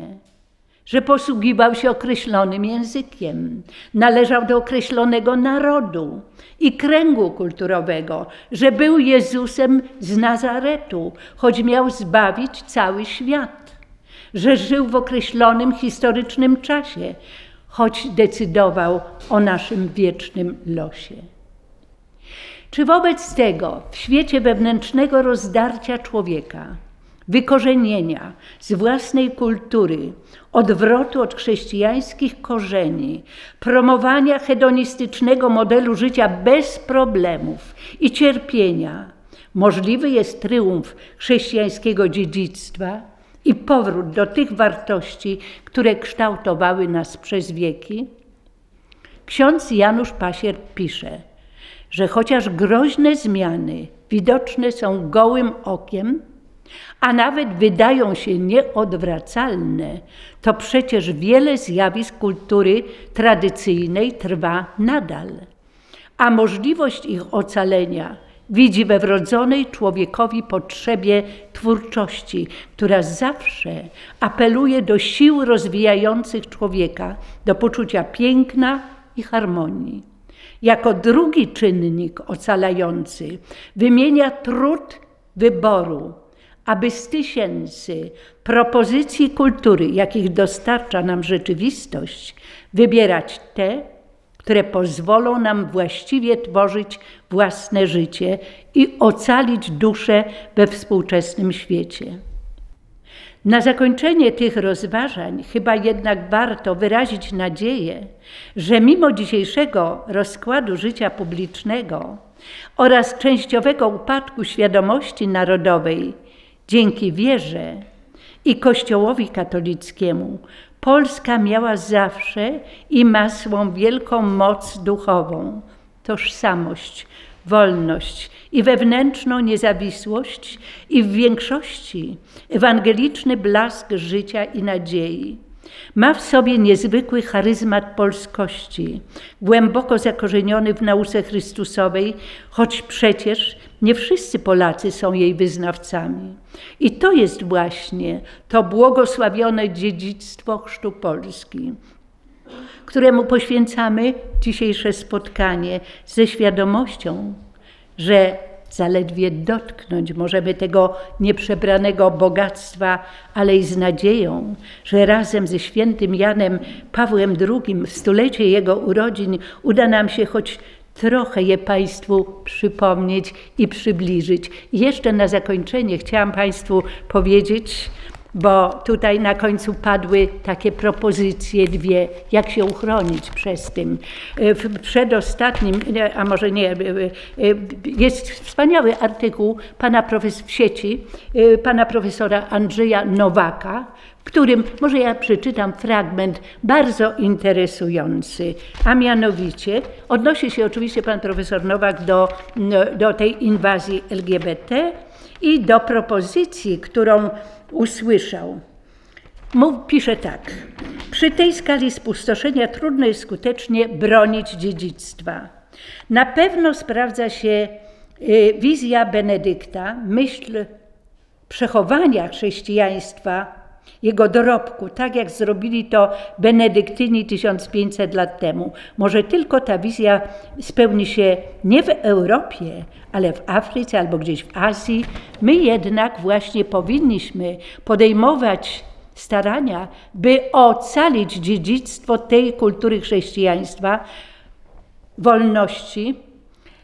że posługiwał się określonym językiem, należał do określonego narodu i kręgu kulturowego, że był Jezusem z Nazaretu, choć miał zbawić cały świat że żył w określonym historycznym czasie, choć decydował o naszym wiecznym losie. Czy wobec tego w świecie wewnętrznego rozdarcia człowieka, wykorzenienia z własnej kultury, odwrotu od chrześcijańskich korzeni, promowania hedonistycznego modelu życia bez problemów i cierpienia, możliwy jest triumf chrześcijańskiego dziedzictwa i powrót do tych wartości, które kształtowały nas przez wieki? Ksiądz Janusz Pasier pisze, że chociaż groźne zmiany widoczne są gołym okiem, a nawet wydają się nieodwracalne, to przecież wiele zjawisk kultury tradycyjnej trwa nadal, a możliwość ich ocalenia widzi we wrodzonej człowiekowi potrzebie twórczości, która zawsze apeluje do sił rozwijających człowieka, do poczucia piękna i harmonii. Jako drugi czynnik ocalający wymienia trud wyboru, aby z tysięcy propozycji kultury, jakich dostarcza nam rzeczywistość, wybierać te, które pozwolą nam właściwie tworzyć własne życie i ocalić duszę we współczesnym świecie. Na zakończenie tych rozważań chyba jednak warto wyrazić nadzieję, że mimo dzisiejszego rozkładu życia publicznego oraz częściowego upadku świadomości narodowej, dzięki wierze i Kościołowi katolickiemu, Polska miała zawsze i ma swą wielką moc duchową, tożsamość, wolność i wewnętrzną niezawisłość i w większości ewangeliczny blask życia i nadziei. Ma w sobie niezwykły charyzmat polskości, głęboko zakorzeniony w nauce Chrystusowej, choć przecież nie wszyscy Polacy są jej wyznawcami. I to jest właśnie to błogosławione dziedzictwo Chrztu Polski, któremu poświęcamy dzisiejsze spotkanie ze świadomością, że zaledwie dotknąć możemy tego nieprzebranego bogactwa, ale i z nadzieją, że razem ze świętym Janem Pawłem II w stulecie jego urodzin uda nam się choć trochę je Państwu przypomnieć i przybliżyć. Jeszcze na zakończenie chciałam Państwu powiedzieć, bo tutaj na końcu padły takie propozycje dwie, jak się uchronić przez tym. W przedostatnim, a może nie, jest wspaniały artykuł pana profesora w sieci, pana profesora Andrzeja Nowaka, w którym, może ja przeczytam fragment bardzo interesujący, a mianowicie odnosi się oczywiście pan profesor Nowak do, do tej inwazji LGBT i do propozycji, którą usłyszał. Mów, pisze tak. Przy tej skali spustoszenia trudno jest skutecznie bronić dziedzictwa. Na pewno sprawdza się y, wizja Benedykta, myśl przechowania chrześcijaństwa, jego dorobku, tak jak zrobili to Benedyktyni 1500 lat temu. Może tylko ta wizja spełni się nie w Europie, ale w Afryce albo gdzieś w Azji. My jednak właśnie powinniśmy podejmować starania, by ocalić dziedzictwo tej kultury chrześcijaństwa, wolności,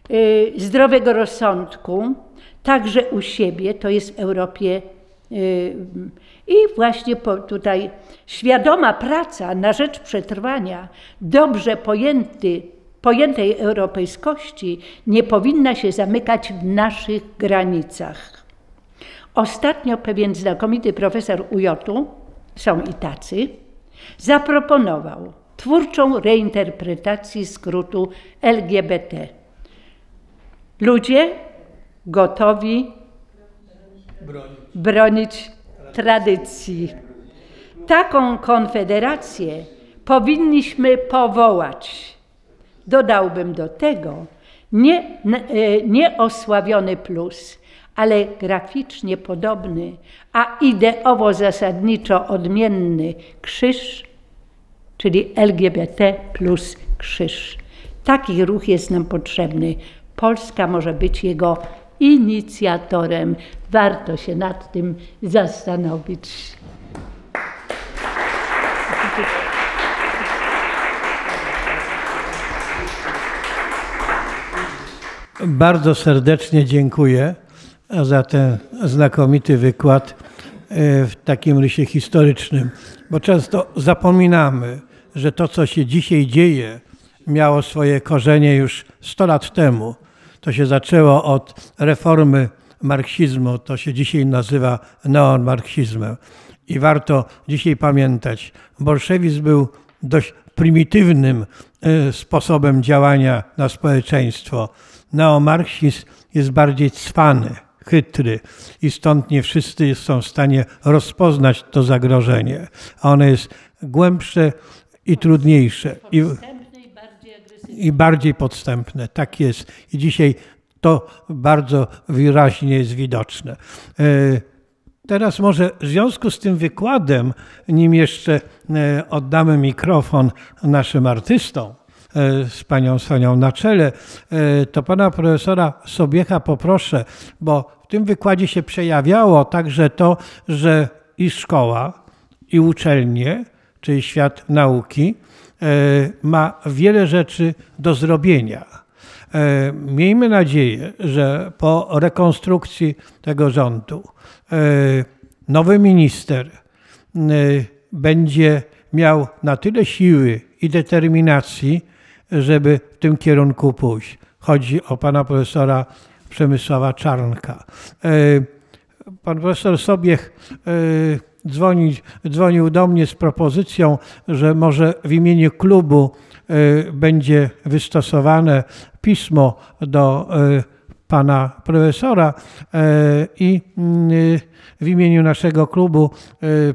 yy, zdrowego rozsądku, także u siebie, to jest w Europie. Yy, I właśnie tutaj świadoma praca na rzecz przetrwania, dobrze pojęty pojętej europejskości nie powinna się zamykać w naszych granicach. Ostatnio pewien znakomity profesor UJ-u, są i tacy, zaproponował twórczą reinterpretację skrótu LGBT. Ludzie gotowi bronić tradycji. Taką konfederację powinniśmy powołać Dodałbym do tego nie, e, nie osławiony plus, ale graficznie podobny, a ideowo zasadniczo odmienny krzyż, czyli LGBT plus krzyż. Taki ruch jest nam potrzebny. Polska może być jego inicjatorem. Warto się nad tym zastanowić. Bardzo serdecznie dziękuję za ten znakomity wykład e, w takim rysie historycznym, bo często zapominamy, że to, co się dzisiaj dzieje, miało swoje korzenie już 100 lat temu. To się zaczęło od reformy marksizmu, to się dzisiaj nazywa neomarksizmem. I warto dzisiaj pamiętać, bolszewizm był dość prymitywnym y, sposobem działania na społeczeństwo. Neomarksizm jest bardziej cwany, chytry i stąd nie wszyscy są w stanie rozpoznać to zagrożenie. A ono jest głębsze i trudniejsze. I, i bardziej podstępne. Tak jest. I dzisiaj to bardzo wyraźnie jest widoczne. E, Teraz może w związku z tym wykładem, nim jeszcze e, oddamy mikrofon naszym artystom, e, z panią Sonią na czele, to pana profesora Sobiecha poproszę, bo w tym wykładzie się przejawiało także to, że i szkoła, i uczelnie, czyli świat nauki, ma wiele rzeczy do zrobienia. E, Miejmy nadzieję, że po rekonstrukcji tego rządu e, nowy minister e, będzie miał na tyle siły i determinacji, żeby w tym kierunku pójść. Chodzi o pana profesora Przemysława Czarnka. Pan profesor Sobiech dzwoni, dzwonił do mnie z propozycją, że może w imieniu klubu będzie wystosowane pismo do e, pana profesora e, i w imieniu naszego klubu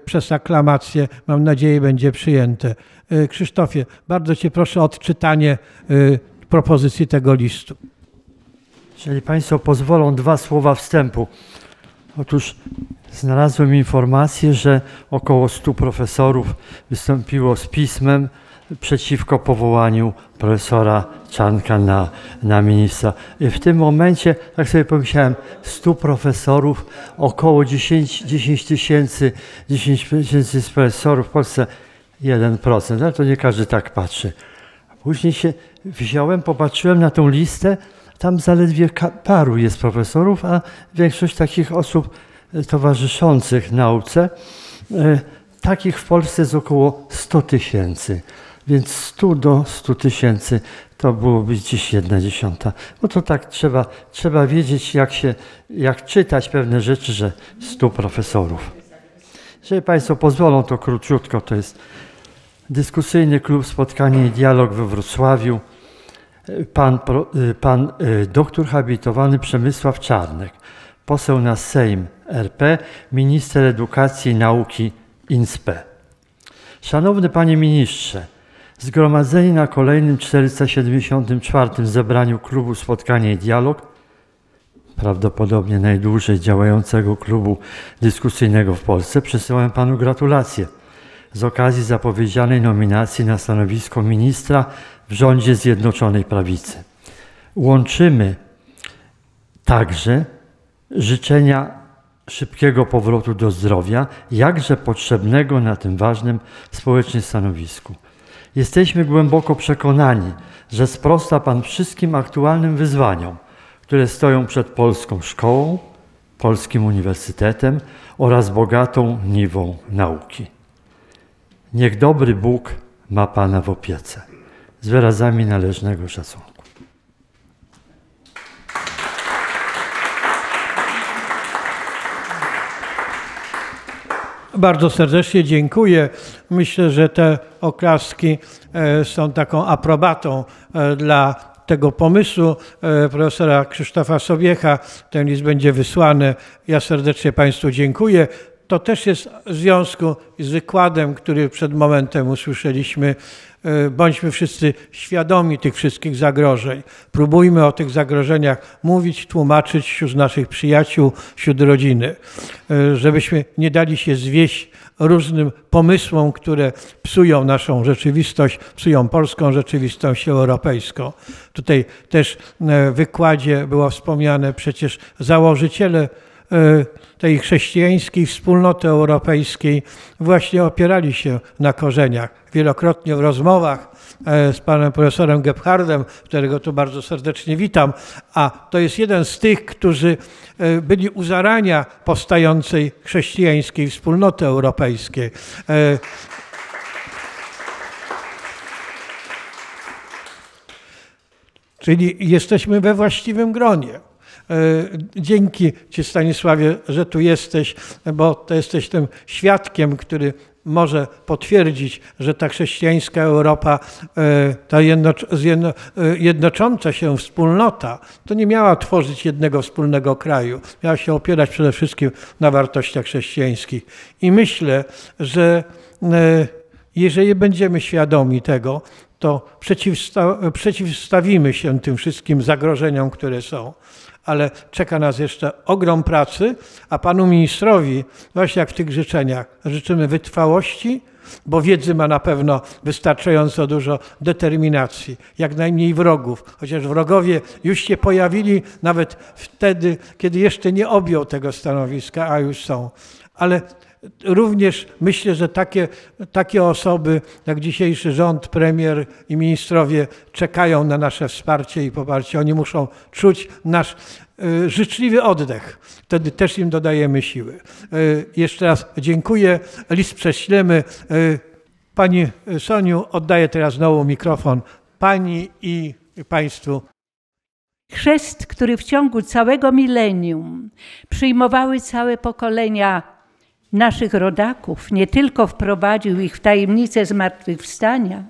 przez aklamację, mam nadzieję, będzie przyjęte. Krzysztofie, bardzo Cię proszę o odczytanie propozycji tego listu. Jeżeli Państwo pozwolą, dwa słowa wstępu. Otóż znalazłem informację, że około 100 profesorów wystąpiło z pismem przeciwko powołaniu profesora Czanka na, na ministra. W tym momencie, tak sobie pomyślałem, 100 profesorów, około 10 10 tysięcy 10 tysięcy profesorów w Polsce 1%, ale to nie każdy tak patrzy. Później się wziąłem, popatrzyłem na tą listę, tam zaledwie paru jest profesorów, a większość takich osób towarzyszących nauce, e, takich w Polsce jest około 100 tysięcy. Więc 100 do 100 tysięcy to byłoby gdzieś jedna dziesiąta. Bo to tak trzeba, trzeba wiedzieć, jak, się, jak czytać pewne rzeczy, że 100 profesorów. Jeżeli Państwo pozwolą, to króciutko, to jest dyskusyjny klub Spotkanie i Dialog we Wrocławiu. Pan, y, pan y, doktor habilitowany Przemysław Czarnek, poseł na Sejm RP, minister edukacji i nauki INSPE. Szanowny Panie Ministrze, zgromadzeni na kolejnym 474 zebraniu klubu Spotkanie i Dialog, prawdopodobnie najdłużej działającego klubu dyskusyjnego w Polsce, przesyłam Panu gratulacje z okazji zapowiedzianej nominacji na stanowisko ministra w rządzie Zjednoczonej Prawicy. Łączymy także życzenia szybkiego powrotu do zdrowia, jakże potrzebnego na tym ważnym społecznie stanowisku. Jesteśmy głęboko przekonani, że sprosta Pan wszystkim aktualnym wyzwaniom, które stoją przed polską szkołą, polskim uniwersytetem oraz bogatą niwą nauki. Niech dobry Bóg ma Pana w opiece. Z wyrazami należnego szacunku. Bardzo serdecznie dziękuję. Myślę, że te oklaski e, są taką aprobatą e, dla tego pomysłu e, profesora Krzysztofa Sobiecha. Ten list będzie wysłany. Ja serdecznie Państwu dziękuję. To też jest w związku z wykładem, który przed momentem usłyszeliśmy. E, Bądźmy wszyscy świadomi tych wszystkich zagrożeń. Próbujmy o tych zagrożeniach mówić, tłumaczyć wśród naszych przyjaciół, wśród rodziny, E, żebyśmy nie dali się zwieść różnym pomysłom, które psują naszą rzeczywistość, psują polską rzeczywistość europejską. Tutaj też e, w wykładzie było wspomniane przecież założyciele tej chrześcijańskiej wspólnoty europejskiej właśnie opierali się na korzeniach. Wielokrotnie w rozmowach e, z panem profesorem Gebhardem, którego tu bardzo serdecznie witam, a to jest jeden z tych, którzy e, byli u zarania powstającej chrześcijańskiej wspólnoty europejskiej. E, Czyli jesteśmy we właściwym gronie. E, dzięki Ci Stanisławie, że tu jesteś, bo to jesteś tym świadkiem, który może potwierdzić, że ta chrześcijańska Europa, e, ta e, jednocząca się wspólnota, to nie miała tworzyć jednego wspólnego kraju. Miała się opierać przede wszystkim na wartościach chrześcijańskich. I myślę, że jeżeli będziemy świadomi tego, to przeciwsta przeciwstawimy się tym wszystkim zagrożeniom, które są. Ale czeka nas jeszcze ogrom pracy, a panu ministrowi, właśnie jak w tych życzeniach, życzymy wytrwałości, bo wiedzy ma na pewno wystarczająco dużo determinacji, jak najmniej wrogów, chociaż wrogowie już się pojawili nawet wtedy, kiedy jeszcze nie objął tego stanowiska, a już są. Ale Również myślę, że takie, takie osoby jak dzisiejszy rząd, premier i ministrowie czekają na nasze wsparcie i poparcie. Oni muszą czuć nasz y, życzliwy oddech. Wtedy też im dodajemy siły. Y, jeszcze raz dziękuję. List prześlemy. Y, pani Soniu, oddaję teraz znowu mikrofon Pani i Państwu. Chrzest, który w ciągu całego milenium przyjmowały całe pokolenia naszych rodaków, nie tylko wprowadził ich w tajemnicę zmartwychwstania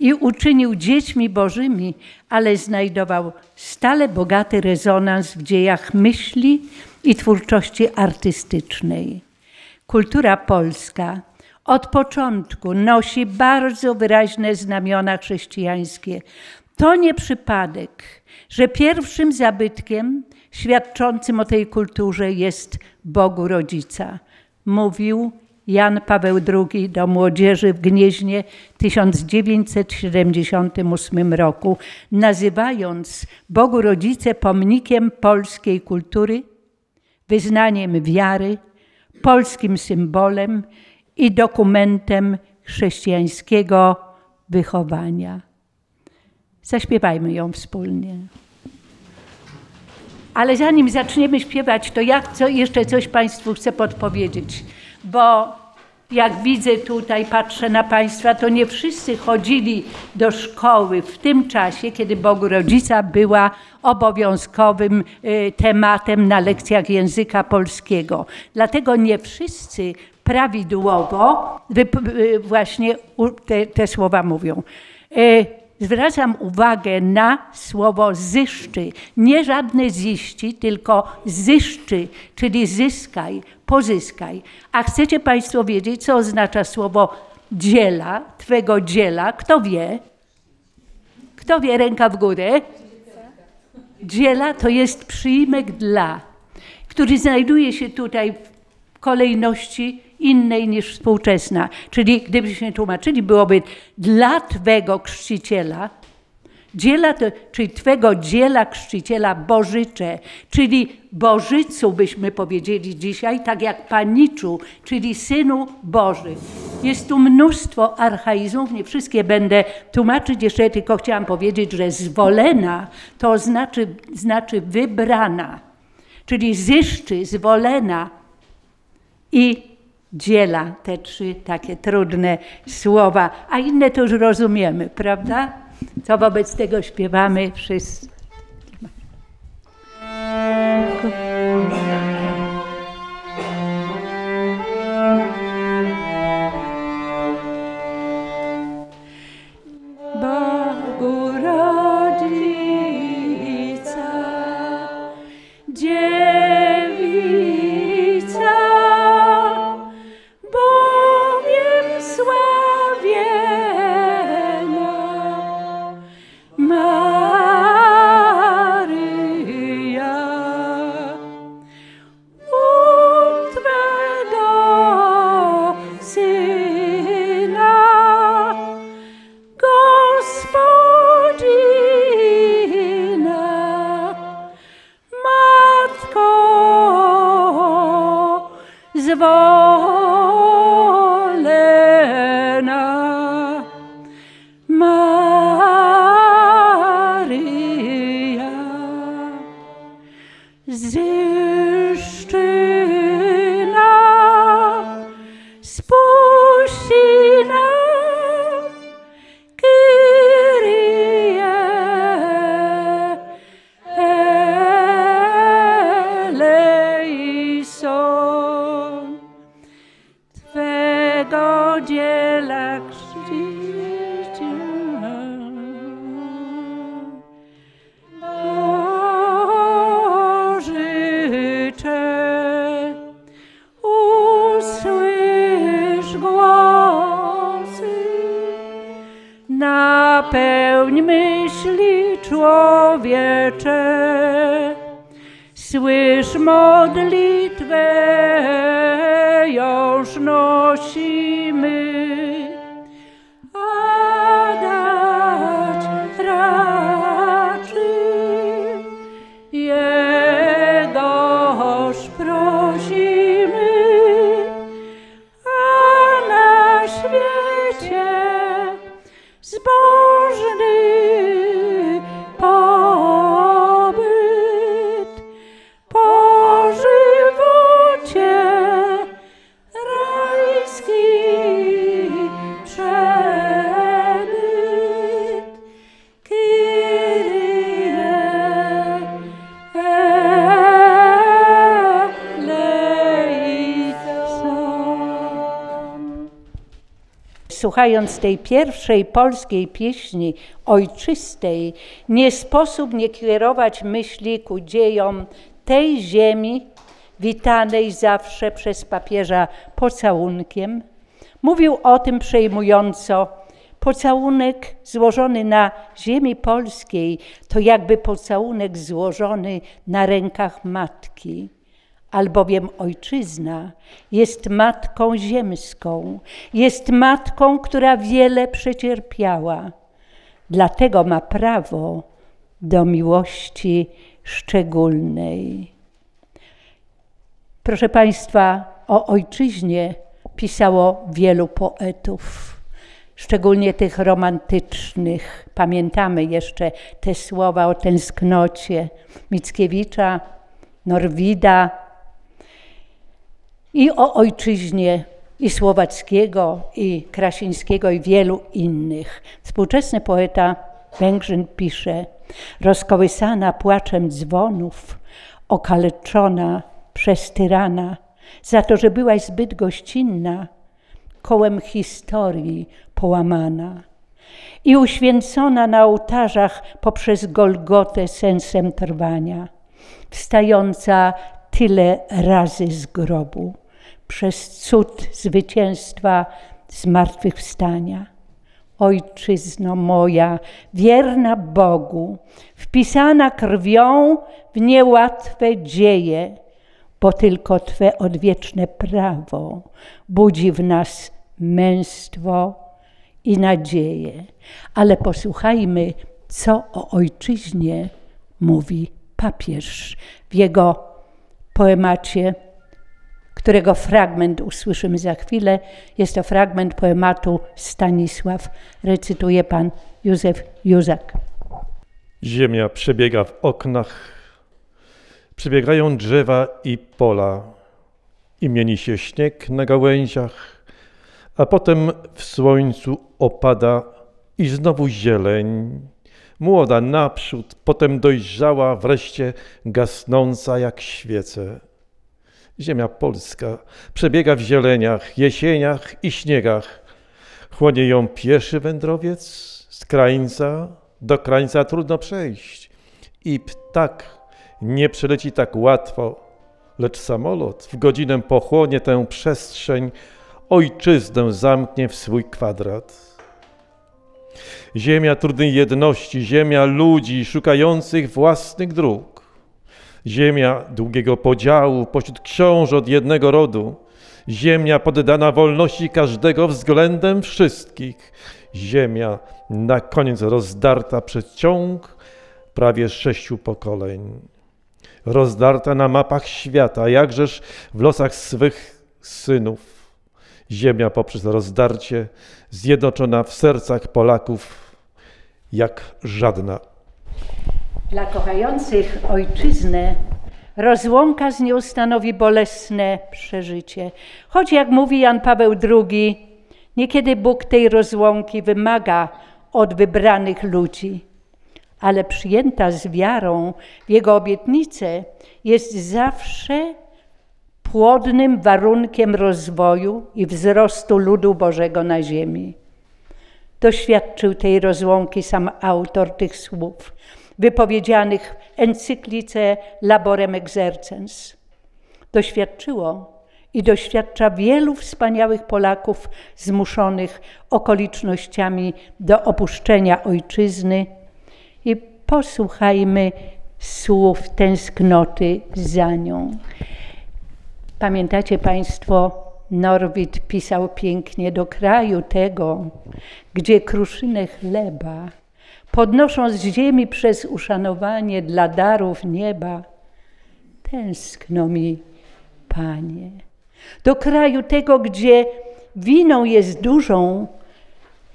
i uczynił dziećmi bożymi, ale znajdował stale bogaty rezonans w dziejach myśli i twórczości artystycznej. Kultura polska od początku nosi bardzo wyraźne znamiona chrześcijańskie. To nie przypadek, że pierwszym zabytkiem świadczącym o tej kulturze jest Bogu Rodzica mówił Jan Paweł II do młodzieży w Gnieźnie w 1978 roku, nazywając Bogu Rodzice pomnikiem polskiej kultury, wyznaniem wiary, polskim symbolem i dokumentem chrześcijańskiego wychowania. Zaśpiewajmy ją wspólnie. Ale zanim zaczniemy śpiewać, to ja co, jeszcze coś Państwu chcę podpowiedzieć, bo jak widzę tutaj, patrzę na Państwa, to nie wszyscy chodzili do szkoły w tym czasie, kiedy Bogu Rodzica była obowiązkowym y, tematem na lekcjach języka polskiego. Dlatego nie wszyscy prawidłowo y, właśnie te, te słowa mówią. Zwracam uwagę na słowo zyszczy. Nie żadne ziści, tylko zyszczy, czyli zyskaj, pozyskaj. A chcecie Państwo wiedzieć, co oznacza słowo dziela, Twego dziela? Kto wie? Kto wie? Ręka w górę. Dziela to jest przyjmek dla, który znajduje się tutaj w kolejności innej niż współczesna. Czyli gdybyśmy tłumaczyli, byłoby dla Twego chrzciciela, dziela czyli Twego dziela chrzciciela Bożycze, czyli Bożycu byśmy powiedzieli dzisiaj, tak jak Paniczu, czyli Synu Boży. Jest tu mnóstwo archaizmów, nie wszystkie będę tłumaczyć, jeszcze tylko chciałam powiedzieć, że zwolena to znaczy, znaczy wybrana, czyli zyszczy, zwolena i dziela te trzy takie trudne słowa, a inne to już rozumiemy, prawda? Co wobec tego śpiewamy wszyscy. Słuchając tej pierwszej polskiej pieśni ojczystej, nie sposób nie kierować myśli ku dziejom tej ziemi, witanej zawsze przez papieża pocałunkiem. Mówił o tym przejmująco. Pocałunek złożony na ziemi polskiej to jakby pocałunek złożony na rękach matki albowiem ojczyzna jest matką ziemską, jest matką, która wiele przecierpiała. Dlatego ma prawo do miłości szczególnej. Proszę Państwa, o ojczyźnie pisało wielu poetów, szczególnie tych romantycznych. Pamiętamy jeszcze te słowa o tęsknocie Mickiewicza, Norwida, i o ojczyźnie i Słowackiego, i Krasińskiego, i wielu innych. Współczesny poeta Węgrzyn pisze, rozkołysana płaczem dzwonów, okaleczona przez tyrana, za to, że byłaś zbyt gościnna, kołem historii połamana i uświęcona na ołtarzach poprzez Golgotę sensem trwania, wstająca tyle razy z grobu, przez cud zwycięstwa zmartwychwstania. Ojczyzno moja, wierna Bogu, wpisana krwią w niełatwe dzieje, bo tylko Twe odwieczne prawo budzi w nas męstwo i nadzieję. Ale posłuchajmy, co o ojczyźnie mówi papież w jego poemacie, którego fragment usłyszymy za chwilę. Jest to fragment poematu Stanisław. Recytuje pan Józef Józak. Ziemia przebiega w oknach, przebiegają drzewa i pola, i mieni się śnieg na gałęziach, a potem w słońcu opada i znowu zieleń, młoda naprzód, potem dojrzała, wreszcie gasnąca jak świece. Ziemia polska przebiega w zieleniach, jesieniach i śniegach. Chłonie ją pieszy wędrowiec z krańca do krańca trudno przejść. I ptak nie przeleci tak łatwo, lecz samolot w godzinę pochłonie tę przestrzeń, ojczyznę zamknie w swój kwadrat. Ziemia trudnej jedności, ziemia ludzi szukających własnych dróg, ziemia długiego podziału pośród książąt jednego rodu, ziemia poddana wolności każdego względem wszystkich, ziemia na koniec rozdarta przez ciąg prawie sześciu pokoleń. Rozdarta na mapach świata, jakżeż w losach swych synów. Ziemia poprzez rozdarcie, zjednoczona w sercach Polaków jak żadna. Dla kochających ojczyznę rozłąka z nią stanowi bolesne przeżycie. Choć jak mówi Jan Paweł II, niekiedy Bóg tej rozłąki wymaga od wybranych ludzi, ale przyjęta z wiarą w Jego obietnicę jest zawsze płodnym warunkiem rozwoju i wzrostu ludu Bożego na ziemi. Doświadczył tej rozłąki sam autor tych słów, wypowiedzianych w encyklice Laborem Exercens. Doświadczyło i doświadcza wielu wspaniałych Polaków zmuszonych okolicznościami do opuszczenia ojczyzny. I posłuchajmy słów tęsknoty za nią. Pamiętacie Państwo, Norwid pisał pięknie do kraju tego, gdzie kruszynę chleba, podnosząc z ziemi przez uszanowanie dla darów nieba, tęskno mi, Panie. Do kraju tego, gdzie winą jest dużą,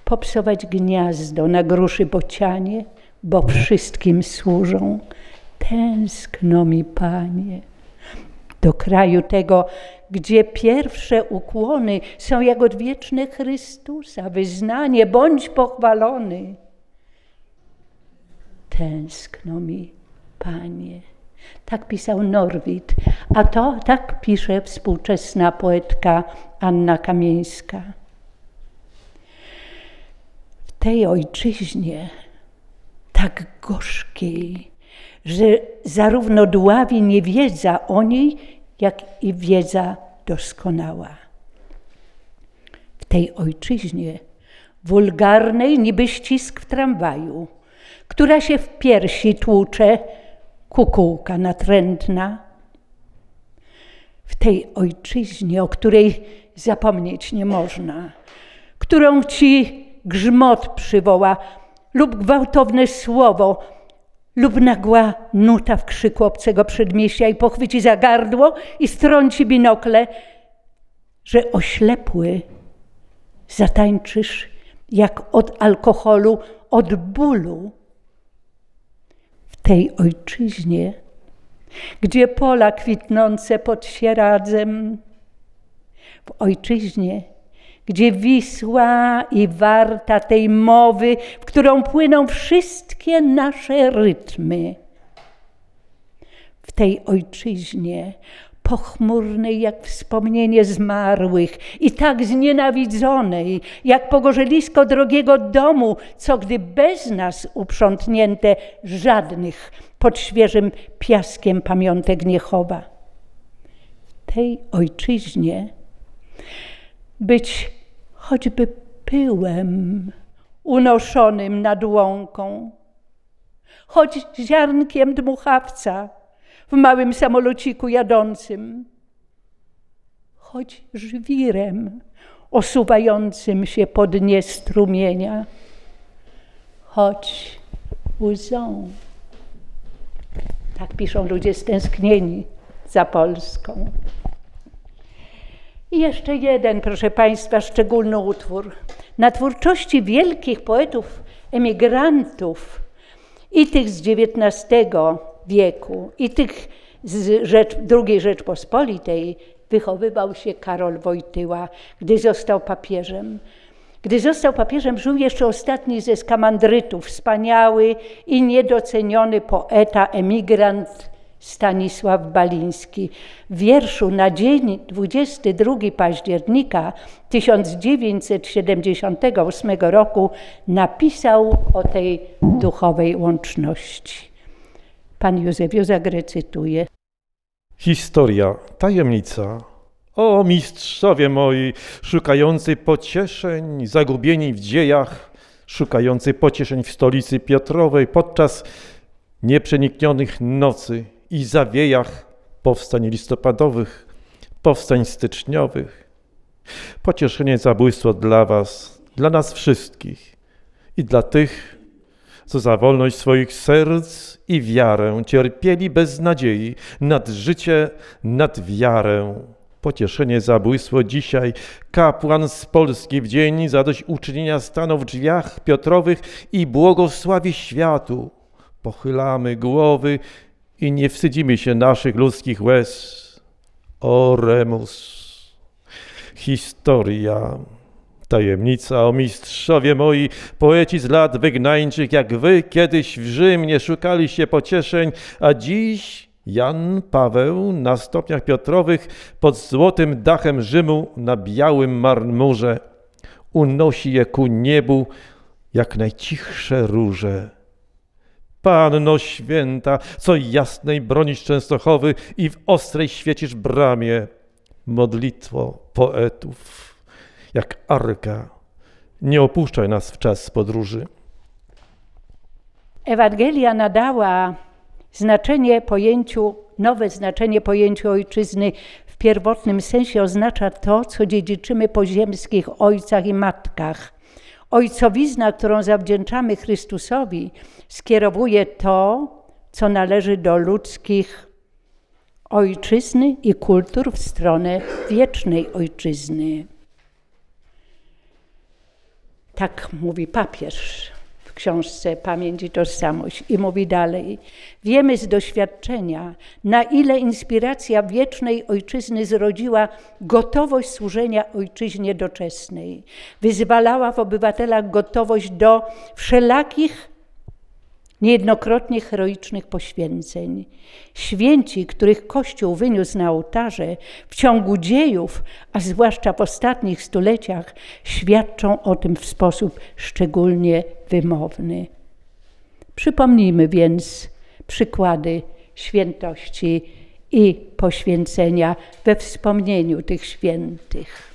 popsować gniazdo na gruszy bocianie, bo wszystkim służą. Tęskno mi, Panie do kraju tego, gdzie pierwsze ukłony są jak odwieczne Chrystusa, wyznanie, bądź pochwalony. Tęskno mi, Panie. Tak pisał Norwid, a to tak pisze współczesna poetka Anna Kamieńska. W tej ojczyźnie tak gorzkiej, że zarówno dławi niewiedza o niej, jak i wiedza doskonała. W tej ojczyźnie wulgarnej niby ścisk w tramwaju, która się w piersi tłucze, kukułka natrętna. W tej ojczyźnie, o której zapomnieć nie można, którą ci grzmot przywoła lub gwałtowne słowo, lub nagła nuta w krzyku obcego przedmieścia i pochwyci za gardło i strąci binokle, że oślepły zatańczysz jak od alkoholu, od bólu. W tej ojczyźnie, gdzie pola kwitnące pod sieradzem, w ojczyźnie, gdzie Wisła i warta tej mowy, w którą płyną wszystkie nasze rytmy. W tej ojczyźnie, pochmurnej jak wspomnienie zmarłych i tak znienawidzonej, jak pogorzelisko drogiego domu, co gdy bez nas uprzątnięte żadnych pod świeżym piaskiem pamiątek nie chowa. W tej ojczyźnie być choćby pyłem unoszonym nad łąką, choć ziarnkiem dmuchawca w małym samolociku jadącym, choć żwirem osuwającym się po dnie strumienia, choć łzą. Tak piszą ludzie stęsknieni za Polską. I jeszcze jeden, proszę Państwa, szczególny utwór. Na twórczości wielkich poetów, emigrantów, i tych z XIX wieku, i tych z Rzecz, II Rzeczpospolitej, wychowywał się Karol Wojtyła, gdy został papieżem. Gdy został papieżem, żył jeszcze ostatni ze skamandrytów, wspaniały i niedoceniony poeta, emigrant Stanisław Baliński. W wierszu na dzień 22 października 1978 roku napisał o tej duchowej łączności. Pan Józef Józak recytuje. Historia, tajemnica. O mistrzowie moi, szukający pocieszeń, zagubieni w dziejach, szukający pocieszeń w stolicy Piotrowej podczas nieprzeniknionych nocy, i zawiejach powstań listopadowych, powstań styczniowych. Pocieszenie, zabójstwo dla Was, dla nas wszystkich i dla tych, co za wolność swoich serc i wiarę cierpieli bez nadziei, nad życie, nad wiarę. Pocieszenie, zabójstwo dzisiaj, kapłan z Polski w dzień zadośćuczynienia stanął w drzwiach Piotrowych i błogosławi światu. Pochylamy głowy i nie wstydzimy się naszych ludzkich łez. Oremus. Historia, tajemnica o mistrzowie moi, poeci z lat wygnańczych, jak wy kiedyś w Rzymie szukaliście pocieszeń, a dziś Jan Paweł na stopniach Piotrowych pod złotym dachem Rzymu na białym marmurze unosi je ku niebu jak najcichsze róże. Panno święta, co jasnej bronisz Częstochowy i w ostrej świecisz bramie. modlitwo poetów, jak arka. Nie opuszczaj nas w czas podróży. Ewangelia nadała znaczenie pojęciu, nowe znaczenie pojęciu ojczyzny w pierwotnym sensie oznacza to, co dziedziczymy po ziemskich ojcach i matkach. Ojcowizna, którą zawdzięczamy Chrystusowi, skierowuje to, co należy do ludzkich ojczyzny i kultur w stronę wiecznej ojczyzny. Tak mówi papież w książce Pamięć i Tożsamość. I mówi dalej: Wiemy z doświadczenia, na ile inspiracja wiecznej ojczyzny zrodziła gotowość służenia ojczyźnie doczesnej. Wyzwalała w obywatelach gotowość do wszelakich niejednokrotnie heroicznych poświęceń. Święci, których Kościół wyniósł na ołtarze w ciągu dziejów, a zwłaszcza w ostatnich stuleciach, świadczą o tym w sposób szczególnie wymowny. Przypomnijmy więc przykłady świętości i poświęcenia we wspomnieniu tych świętych.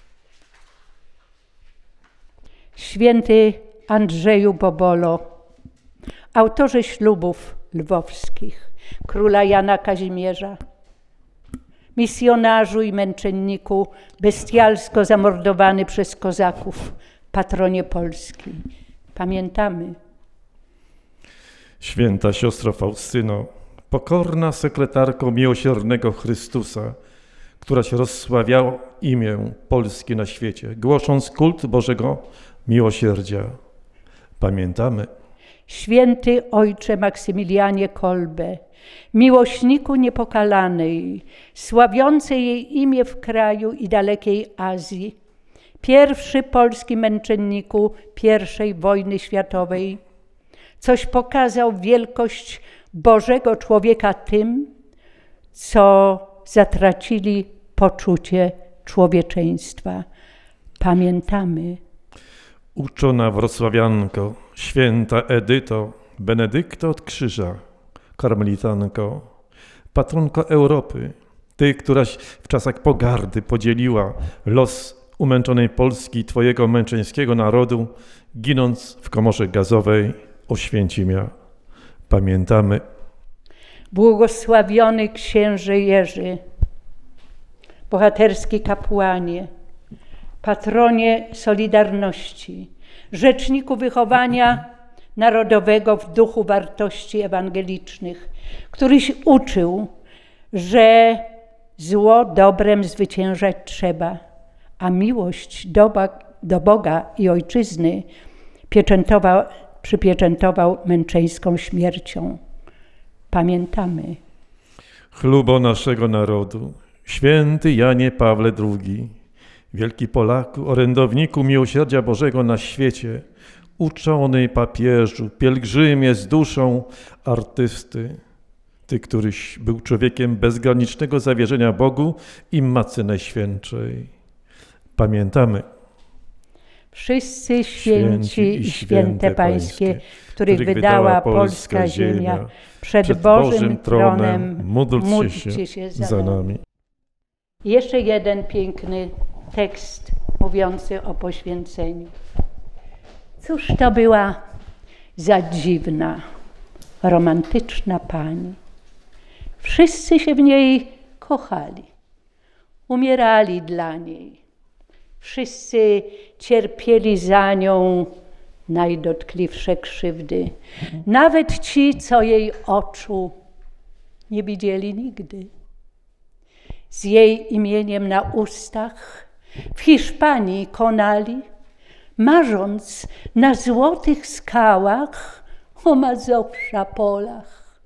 Święty Andrzeju Bobolo autorze ślubów lwowskich, króla Jana Kazimierza, misjonarzu i męczenniku, bestialsko zamordowany przez kozaków, patronie Polski. Pamiętamy. Święta siostro Faustyno, pokorna sekretarko miłosiernego Chrystusa, która się rozsławiała imię Polski na świecie, głosząc kult Bożego miłosierdzia. Pamiętamy święty ojcze Maksymilianie Kolbe, miłośniku niepokalanej, sławiącej jej imię w kraju i dalekiej Azji, pierwszy polski męczenniku I wojny światowej, coś pokazał wielkość Bożego człowieka tym, co zatracili poczucie człowieczeństwa. Pamiętamy. Uczona wrocławianko, święta Edyto, Benedykto od krzyża, karmelitanko, patronko Europy, ty, któraś w czasach pogardy podzieliła los umęczonej Polski, twojego męczeńskiego narodu, ginąc w komorze gazowej Oświęcimia. Pamiętamy. Błogosławiony księże Jerzy, bohaterski kapłanie, patronie Solidarności, rzeczniku wychowania narodowego w duchu wartości ewangelicznych, któryś uczył, że zło dobrem zwyciężać trzeba, a miłość do, do Boga i Ojczyzny pieczętował, przypieczętował męczeńską śmiercią. Pamiętamy. Chlubo naszego narodu, święty Janie Pawle II, wielki Polaku, orędowniku miłosierdzia Bożego na świecie, uczony papieżu, pielgrzymie z duszą artysty, ty, któryś był człowiekiem bezgranicznego zawierzenia Bogu i Matce Najświętszej. Pamiętamy. Wszyscy święci i święte Pańskie, których wydała polska ziemia, przed, przed Bożym tronem módlcie się za nami. Jeszcze jeden piękny tekst mówiący o poświęceniu. Cóż to była za dziwna, romantyczna pani. Wszyscy się w niej kochali, umierali dla niej. Wszyscy cierpieli za nią najdotkliwsze krzywdy. Nawet ci, co jej oczu nie widzieli nigdy. Z jej imieniem na ustach w Hiszpanii konali, marząc na złotych skałach o Mazowsza polach.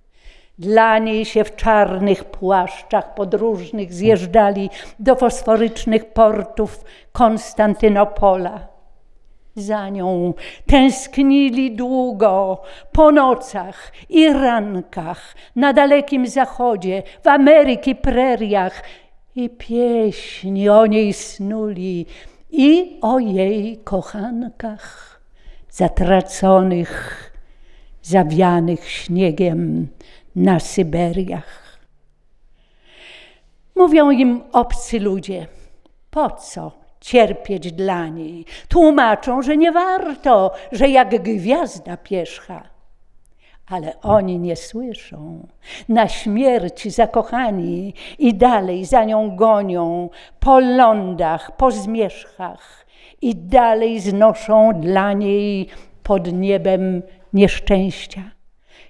Dla niej się w czarnych płaszczach podróżnych zjeżdżali do fosforycznych portów Konstantynopola. Za nią tęsknili długo, po nocach i rankach, na dalekim zachodzie, w Ameryki preriach, i pieśni o niej snuli i o jej kochankach zatraconych, zawianych śniegiem na Syberiach. Mówią im obcy ludzie, po co cierpieć dla niej? Tłumaczą, że nie warto, że jak gwiazda pierzcha. Ale oni nie słyszą. Na śmierć zakochani i dalej za nią gonią, po lądach, po zmierzchach i dalej znoszą dla niej pod niebem nieszczęścia.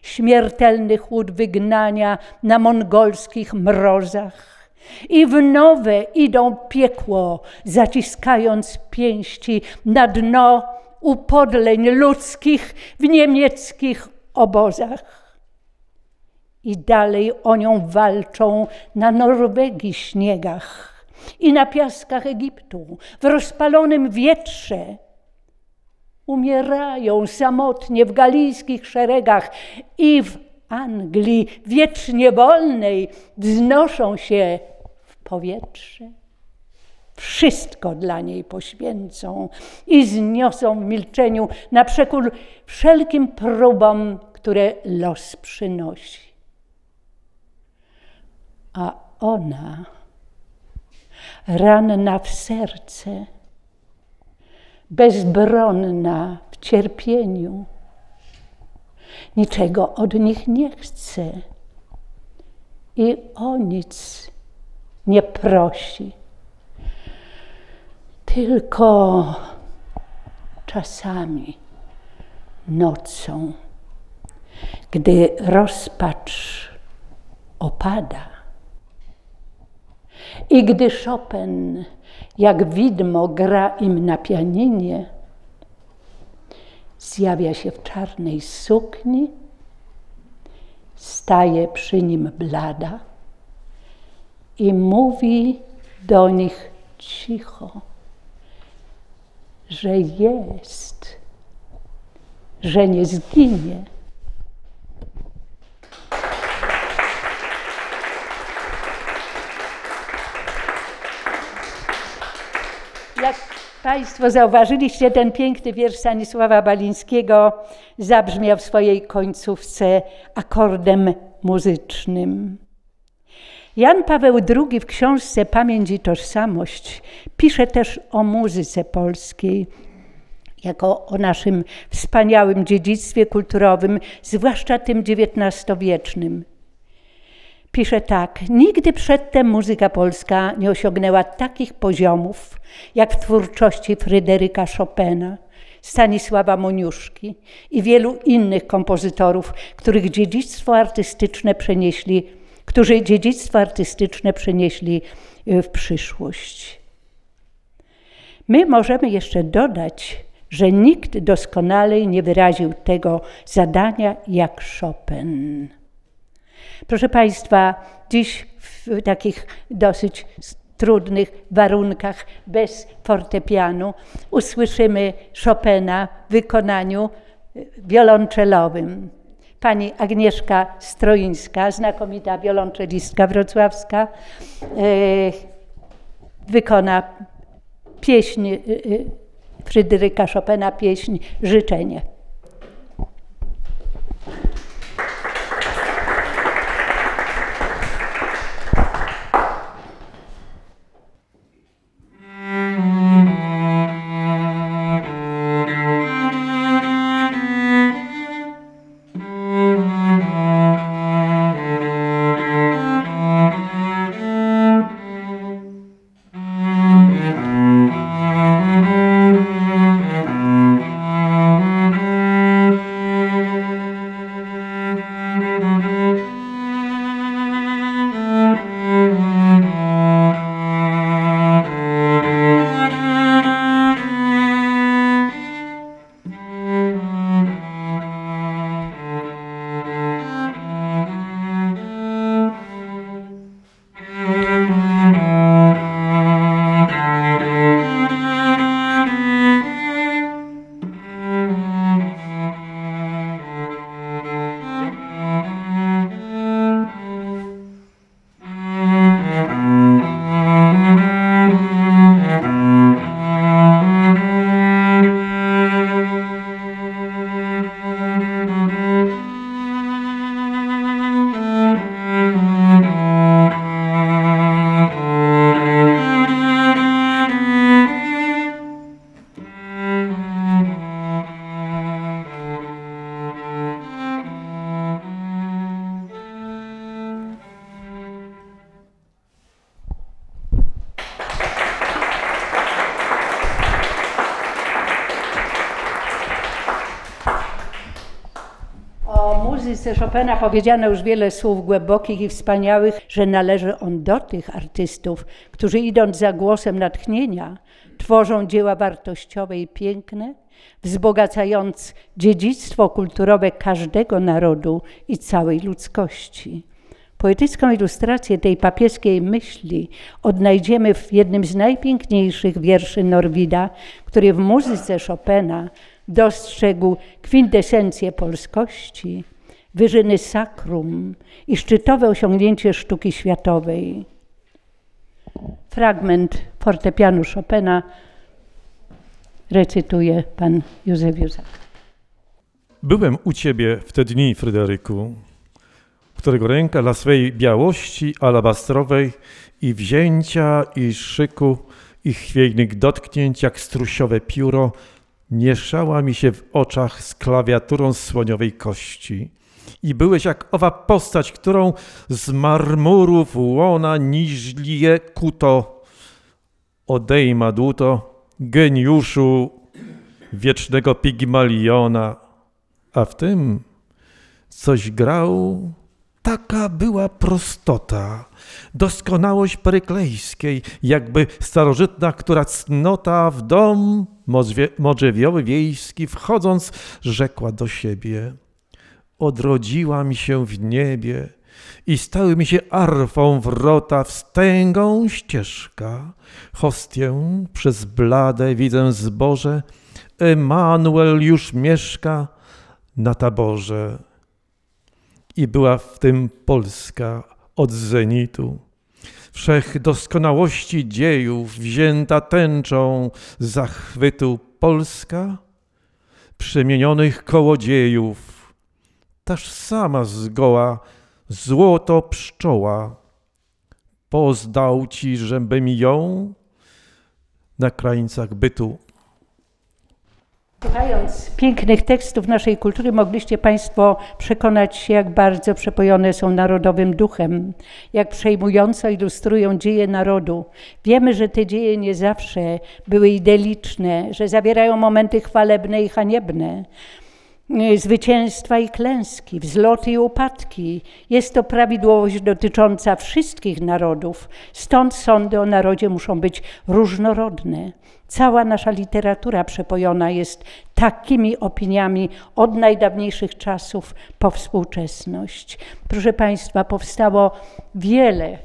Śmiertelny chłód wygnania na mongolskich mrozach. I w nowe idą piekło, zaciskając pięści na dno upodleń ludzkich w niemieckich obozach. I dalej o nią walczą na Norwegii śniegach i na piaskach Egiptu, w rozpalonym wietrze. Umierają samotnie w galijskich szeregach i w Anglii wiecznie wolnej wznoszą się w powietrze. Wszystko dla niej poświęcą i zniosą w milczeniu na przekór wszelkim próbom, które los przynosi. A ona, ranna w serce, bezbronna w cierpieniu, niczego od nich nie chce i o nic nie prosi. Tylko czasami nocą, gdy rozpacz opada i gdy Chopin jak widmo gra im na pianinie, zjawia się w czarnej sukni, staje przy nim blada i mówi do nich cicho, że jest, że nie zginie. Jak Państwo zauważyliście, ten piękny wiersz Stanisława Balińskiego zabrzmiał w swojej końcówce akordem muzycznym. Jan Paweł II w książce Pamięć i Tożsamość pisze też o muzyce polskiej, jako o naszym wspaniałym dziedzictwie kulturowym, zwłaszcza tym XIX-wiecznym. Pisze tak: Nigdy przedtem muzyka polska nie osiągnęła takich poziomów, jak w twórczości Fryderyka Chopina, Stanisława Moniuszki i wielu innych kompozytorów, których dziedzictwo artystyczne przenieśli, którzy dziedzictwo artystyczne przenieśli w przyszłość. My możemy jeszcze dodać, że nikt doskonalej nie wyraził tego zadania jak Chopin. Proszę Państwa, dziś w takich dosyć trudnych warunkach, bez fortepianu, usłyszymy Chopina w wykonaniu wiolonczelowym. Pani Agnieszka Stroińska, znakomita wiolonczelistka wrocławska, wykona pieśń Fryderyka Chopina, pieśń Życzenie. Chopina powiedziano już wiele słów głębokich i wspaniałych, że należy on do tych artystów, którzy idąc za głosem natchnienia, tworzą dzieła wartościowe i piękne, wzbogacając dziedzictwo kulturowe każdego narodu i całej ludzkości. Poetycką ilustrację tej papieskiej myśli odnajdziemy w jednym z najpiękniejszych wierszy Norwida, który w muzyce Chopina dostrzegł kwintesencję polskości, wyżyny sakrum i szczytowe osiągnięcie sztuki światowej. Fragment fortepianu Chopina recytuje pan Józef Józak. Byłem u ciebie w te dni, Fryderyku, którego ręka dla swej białości alabastrowej i wzięcia i szyku i chwiejnych dotknięć jak strusiowe pióro mieszała mi się w oczach z klawiaturą słoniowej kości. I byłeś jak owa postać, którą z marmurów łona niżlie kuto odejma dłuto geniuszu wiecznego Pigmaliona, a w tym coś grał Taka była prostota, doskonałość peryklejskiej, jakby starożytna, która cnota w dom modrzewiowy wiejski, wchodząc, rzekła do siebie. Odrodziła mi się w niebie i stały mi się arfą wrota, wstęgą ścieżka. Hostię przez blade widzę zboże, Emanuel już mieszka na taborze i była w tym Polska od zenitu. Wszech doskonałości dziejów wzięta tęczą zachwytu Polska, przemienionych kołodziejów, taż sama zgoła złoto pszczoła, pozdał ci, żebym ją na krańcach bytu. Słuchając pięknych tekstów naszej kultury, mogliście Państwo przekonać się, jak bardzo przepojone są narodowym duchem, jak przejmująco ilustrują dzieje narodu. Wiemy, że te dzieje nie zawsze były idylliczne, że zawierają momenty chwalebne i haniebne, zwycięstwa i klęski, wzloty i upadki. Jest to prawidłowość dotycząca wszystkich narodów. Stąd sądy o narodzie muszą być różnorodne. Cała nasza literatura przepojona jest takimi opiniami od najdawniejszych czasów po współczesność. Proszę Państwa, powstało wiele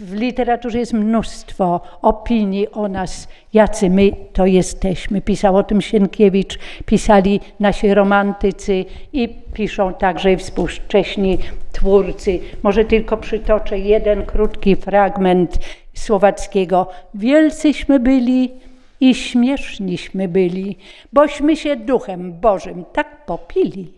w literaturze jest mnóstwo opinii o nas, jacy my to jesteśmy. Pisał o tym Sienkiewicz, pisali nasi romantycy i piszą także współcześni twórcy. Może tylko przytoczę jeden krótki fragment słowackiego. Wielcyśmy byli i śmieszniśmy byli, bośmy się duchem Bożym tak popili,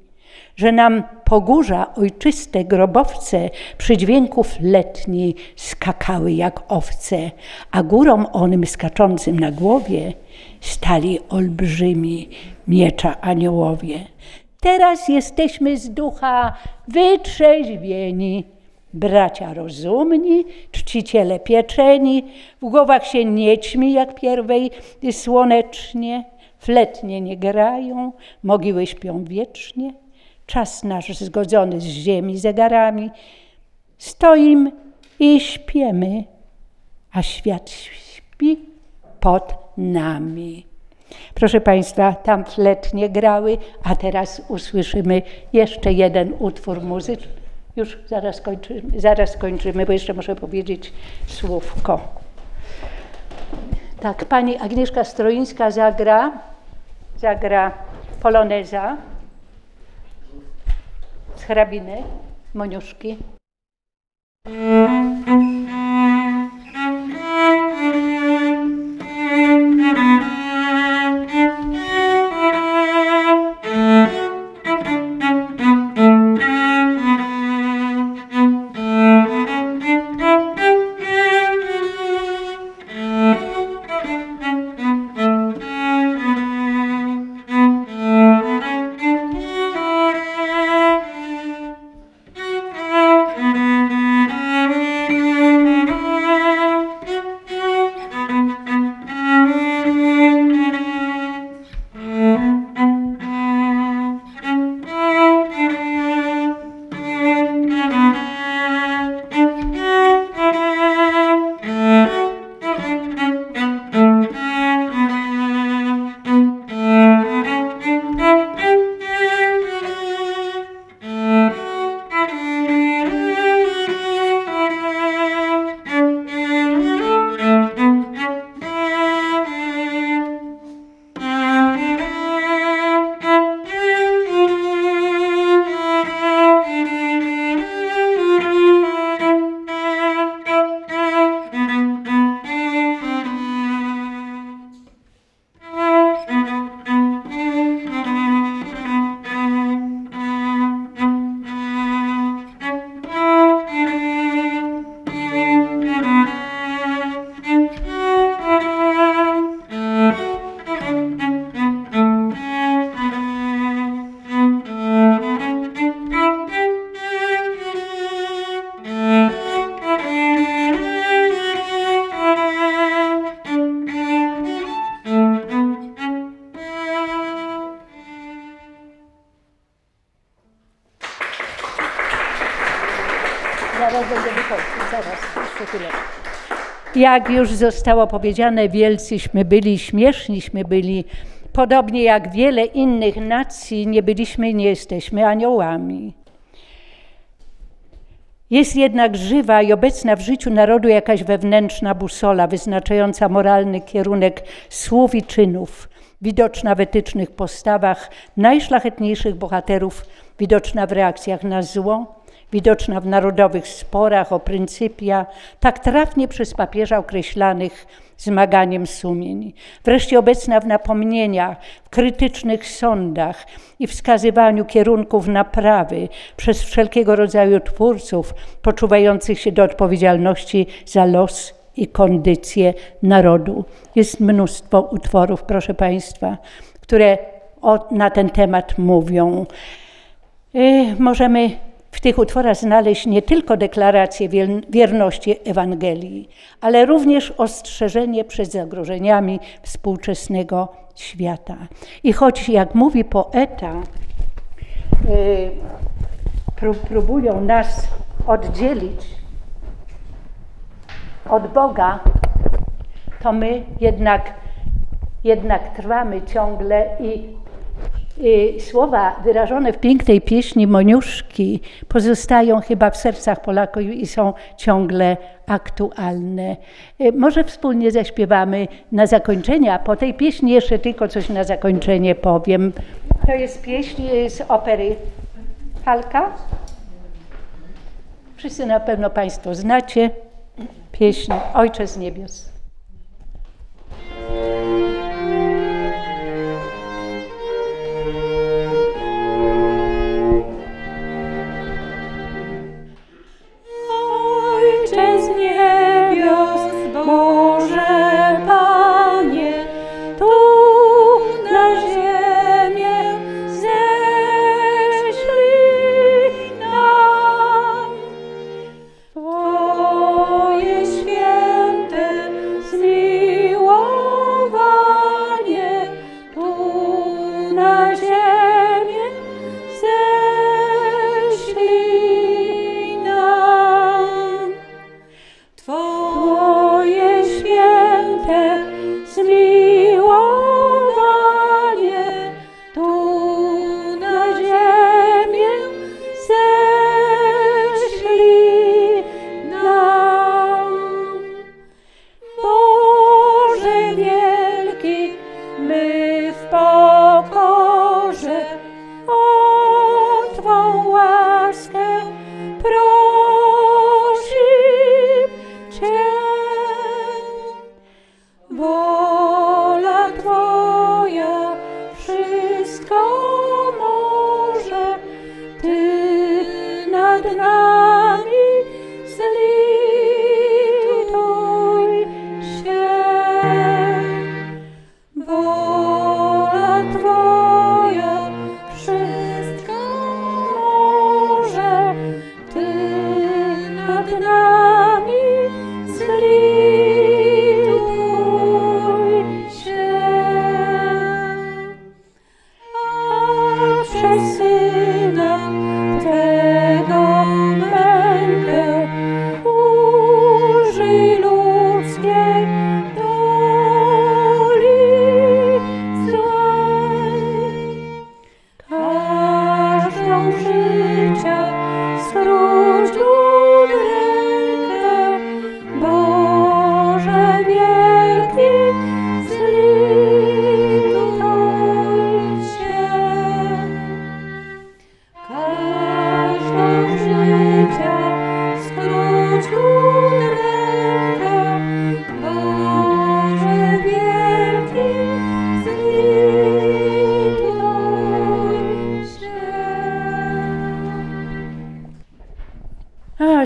że nam pogórza ojczyste grobowce przy dźwięku letni skakały jak owce, a górą onym skaczącym na głowie stali olbrzymi miecza aniołowie. Teraz jesteśmy z ducha wytrzeźwieni, bracia rozumni, czciciele pieczeni, w głowach się nie ćmi jak pierwej słonecznie, fletnie nie grają, mogiły śpią wiecznie czas nasz zgodzony z ziemi zegarami. Stoim i śpiemy, a świat śpi pod nami. Proszę Państwa, tam fletnie grały, a teraz usłyszymy jeszcze jeden utwór muzyczny. Już zaraz kończymy, zaraz kończymy, bo jeszcze muszę powiedzieć słówko. Tak, pani Agnieszka Stroińska zagra, zagra poloneza hrabine Moňušky. Mm-hmm. Jak już zostało powiedziane, wielcyśmy byli, śmieszniśmy byli. Podobnie jak wiele innych nacji, nie byliśmy, nie jesteśmy aniołami. Jest jednak żywa i obecna w życiu narodu jakaś wewnętrzna busola wyznaczająca moralny kierunek słów i czynów, widoczna w etycznych postawach najszlachetniejszych bohaterów, widoczna w reakcjach na zło, widoczna w narodowych sporach o pryncypia, tak trafnie przez papieża określanych zmaganiem sumień. Wreszcie obecna w napomnieniach, w krytycznych sądach i wskazywaniu kierunków naprawy przez wszelkiego rodzaju twórców poczuwających się do odpowiedzialności za los i kondycję narodu. Jest mnóstwo utworów, proszę Państwa, które o, na ten temat mówią. Y, możemy w tych utworach znaleźć nie tylko deklarację wierności Ewangelii, ale również ostrzeżenie przed zagrożeniami współczesnego świata. I choć, jak mówi poeta, y, próbują nas oddzielić od Boga, to my jednak, jednak trwamy ciągle i słowa wyrażone w pięknej pieśni Moniuszki pozostają chyba w sercach Polaków i są ciągle aktualne. Y, może wspólnie zaśpiewamy na zakończenie, a po tej pieśni jeszcze tylko coś na zakończenie powiem. To jest pieśń y, z opery Halka. Wszyscy na pewno Państwo znacie pieśń Ojcze z niebios.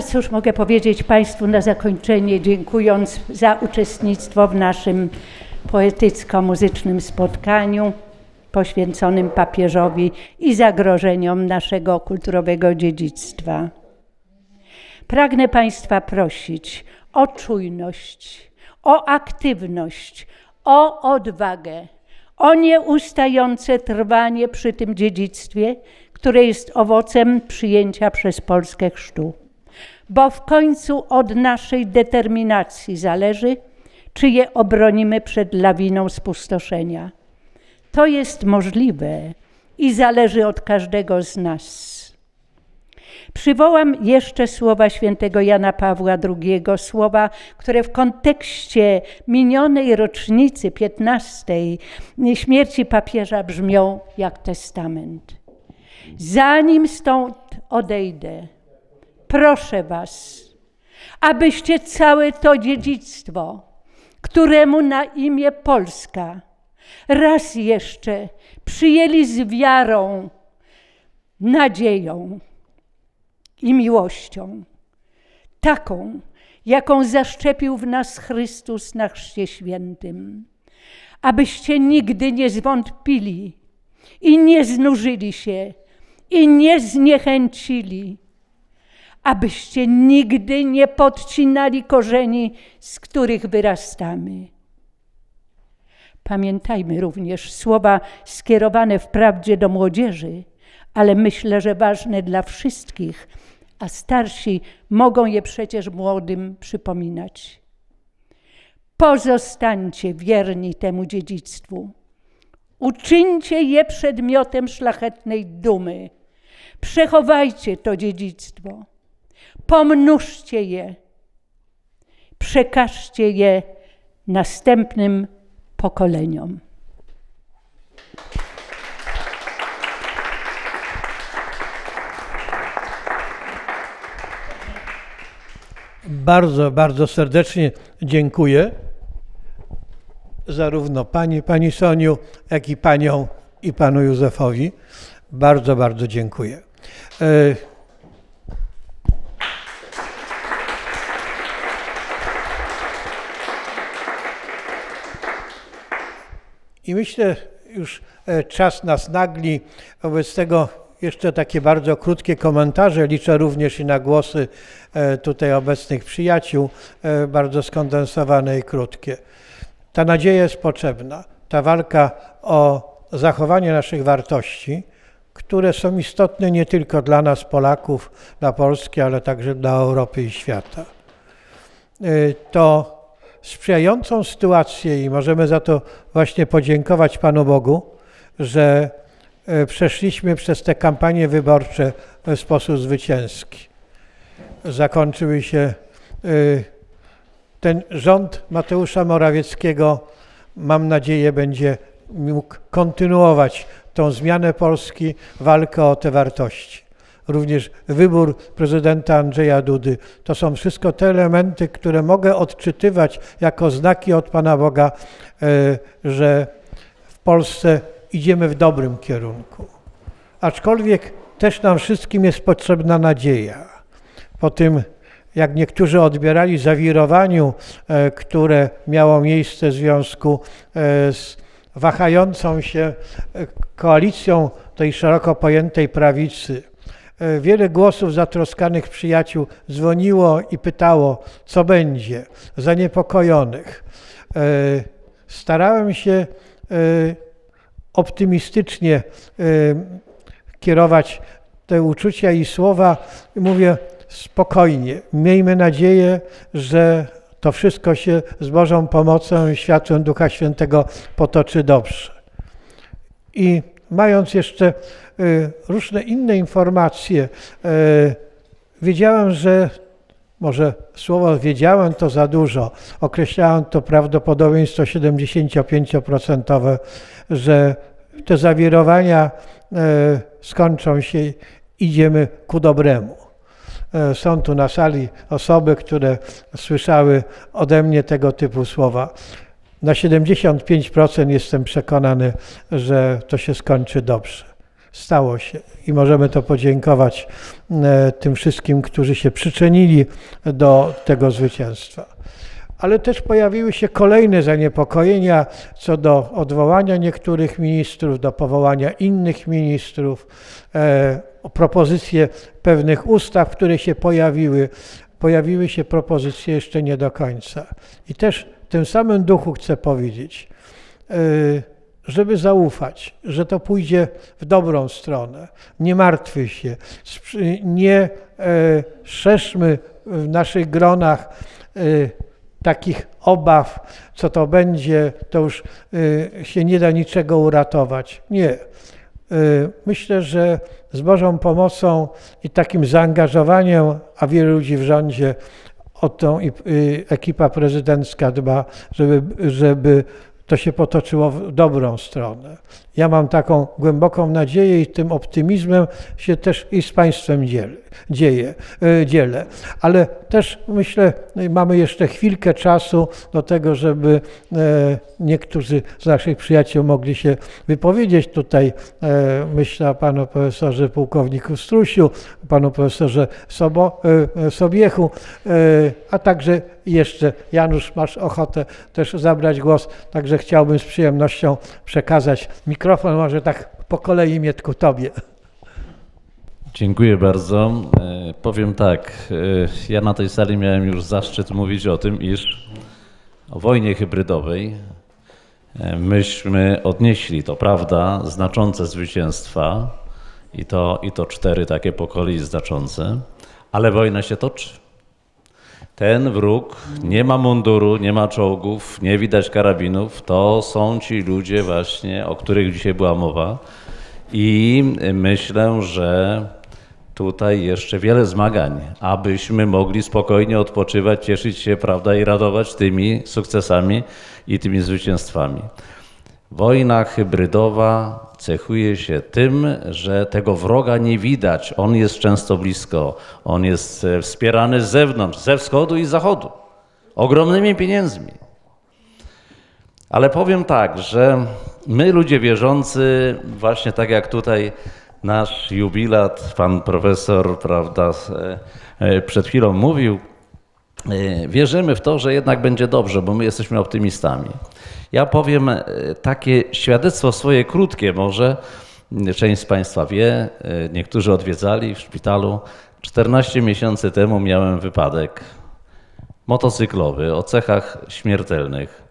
Cóż mogę powiedzieć Państwu na zakończenie, dziękując za uczestnictwo w naszym poetycko-muzycznym spotkaniu poświęconym papieżowi i zagrożeniom naszego kulturowego dziedzictwa. Pragnę Państwa prosić o czujność, o aktywność, o odwagę, o nieustające trwanie przy tym dziedzictwie, które jest owocem przyjęcia przez Polskę chrztu. Bo w końcu od naszej determinacji zależy, czy je obronimy przed lawiną spustoszenia. To jest możliwe i zależy od każdego z nas. Przywołam jeszcze słowa świętego Jana Pawła II, słowa, które w kontekście minionej rocznicy 15 śmierci papieża brzmią jak testament. Zanim stąd odejdę, proszę Was, abyście całe to dziedzictwo, któremu na imię Polska, raz jeszcze przyjęli z wiarą, nadzieją i miłością, taką, jaką zaszczepił w nas Chrystus na Chrzcie Świętym, abyście nigdy nie zwątpili i nie znużyli się i nie zniechęcili, abyście nigdy nie podcinali korzeni, z których wyrastamy. Pamiętajmy również słowa skierowane wprawdzie do młodzieży, ale myślę, że ważne dla wszystkich, a starsi mogą je przecież młodym przypominać. Pozostańcie wierni temu dziedzictwu. Uczyńcie je przedmiotem szlachetnej dumy. Przechowajcie to dziedzictwo. Pomnóżcie je. Przekażcie je następnym pokoleniom. Bardzo, bardzo serdecznie dziękuję zarówno Pani, Pani Soniu, jak i Panią i Panu Józefowi. Bardzo, bardzo dziękuję. I myślę, już e, czas nas nagli. Wobec tego jeszcze takie bardzo krótkie komentarze. Liczę również i na głosy e, tutaj obecnych przyjaciół, e, bardzo skondensowane i krótkie. Ta nadzieja jest potrzebna. Ta walka o zachowanie naszych wartości, które są istotne nie tylko dla nas, Polaków, dla Polski, ale także dla Europy i świata. To sprzyjającą sytuację i możemy za to właśnie podziękować Panu Bogu, że e, przeszliśmy przez te kampanie wyborcze w sposób zwycięski. Zakończyły się e, ten rząd Mateusza Morawieckiego, mam nadzieję, będzie mógł kontynuować tą zmianę Polski, walkę o te wartości również wybór prezydenta Andrzeja Dudy. To są wszystko te elementy, które mogę odczytywać jako znaki od Pana Boga, e, że w Polsce idziemy w dobrym kierunku. Aczkolwiek też nam wszystkim jest potrzebna nadzieja. Po tym, jak niektórzy odbierali zawirowaniu, e, które miało miejsce w związku e, z wahającą się koalicją tej szeroko pojętej prawicy, wiele głosów zatroskanych przyjaciół dzwoniło i pytało, co będzie, zaniepokojonych. E, starałem się e, optymistycznie kierować te uczucia i słowa. Mówię spokojnie, miejmy nadzieję, że to wszystko się z Bożą pomocą i światłem Ducha Świętego potoczy dobrze. I mając jeszcze różne inne informacje, y, wiedziałem, że może słowo wiedziałem to za dużo, określałem to prawdopodobieństwo 75%, że te zawirowania y, skończą się, idziemy ku dobremu. Są tu na sali osoby, które słyszały ode mnie tego typu słowa. Na 75% jestem przekonany, że to się skończy dobrze. Stało się i możemy to podziękować e, tym wszystkim, którzy się przyczynili do tego zwycięstwa. Ale też pojawiły się kolejne zaniepokojenia co do odwołania niektórych ministrów, do powołania innych ministrów, e, propozycje pewnych ustaw, które się pojawiły. Pojawiły się propozycje jeszcze nie do końca. I też w tym samym duchu chcę powiedzieć, y, żeby zaufać, że to pójdzie w dobrą stronę. Nie martwy się, nie e, szerzmy w naszych gronach e, takich obaw, co to będzie, to już e, się nie da niczego uratować. Nie. Myślę, że z Bożą pomocą i takim zaangażowaniem, a wielu ludzi w rządzie o tą ekipa prezydencka dba, żeby, żeby to się potoczyło w dobrą stronę. Ja mam taką głęboką nadzieję i tym optymizmem się też i z Państwem dzielę, dzieje, y, dzielę. Ale też myślę, y, mamy jeszcze chwilkę czasu do tego, żeby e, niektórzy z naszych przyjaciół mogli się wypowiedzieć. Tutaj e, myślę o panu profesorze pułkowniku Strusiu, panu profesorze Sobo, e, Sobiechu, e, a także jeszcze Janusz, masz ochotę też zabrać głos, także chciałbym z przyjemnością przekazać mikrofon, może tak po kolei Mietku tobie. Dziękuję bardzo. E, Powiem tak, e, ja na tej sali miałem już zaszczyt mówić o tym, iż o wojnie hybrydowej e, myśmy odnieśli, to prawda, znaczące zwycięstwa i to, i to cztery takie po kolei znaczące, ale wojna się toczy. Ten wróg nie ma munduru, nie ma czołgów, nie widać karabinów. To są ci ludzie właśnie, o których dzisiaj była mowa. I myślę, że tutaj jeszcze wiele zmagań, abyśmy mogli spokojnie odpoczywać, cieszyć się, prawda, i radować tymi sukcesami i tymi zwycięstwami. Wojna hybrydowa cechuje się tym, że tego wroga nie widać. On jest często blisko, on jest e, wspierany z zewnątrz, ze wschodu i zachodu, ogromnymi pieniędzmi. Ale powiem tak, że my ludzie wierzący, właśnie tak jak tutaj nasz jubilat, pan profesor, prawda, e, e, przed chwilą mówił, wierzymy w to, że jednak będzie dobrze, bo my jesteśmy optymistami. Ja powiem e, takie świadectwo swoje krótkie może. Część z Państwa wie, e, niektórzy odwiedzali w szpitalu. 14 miesięcy temu miałem wypadek motocyklowy o cechach śmiertelnych.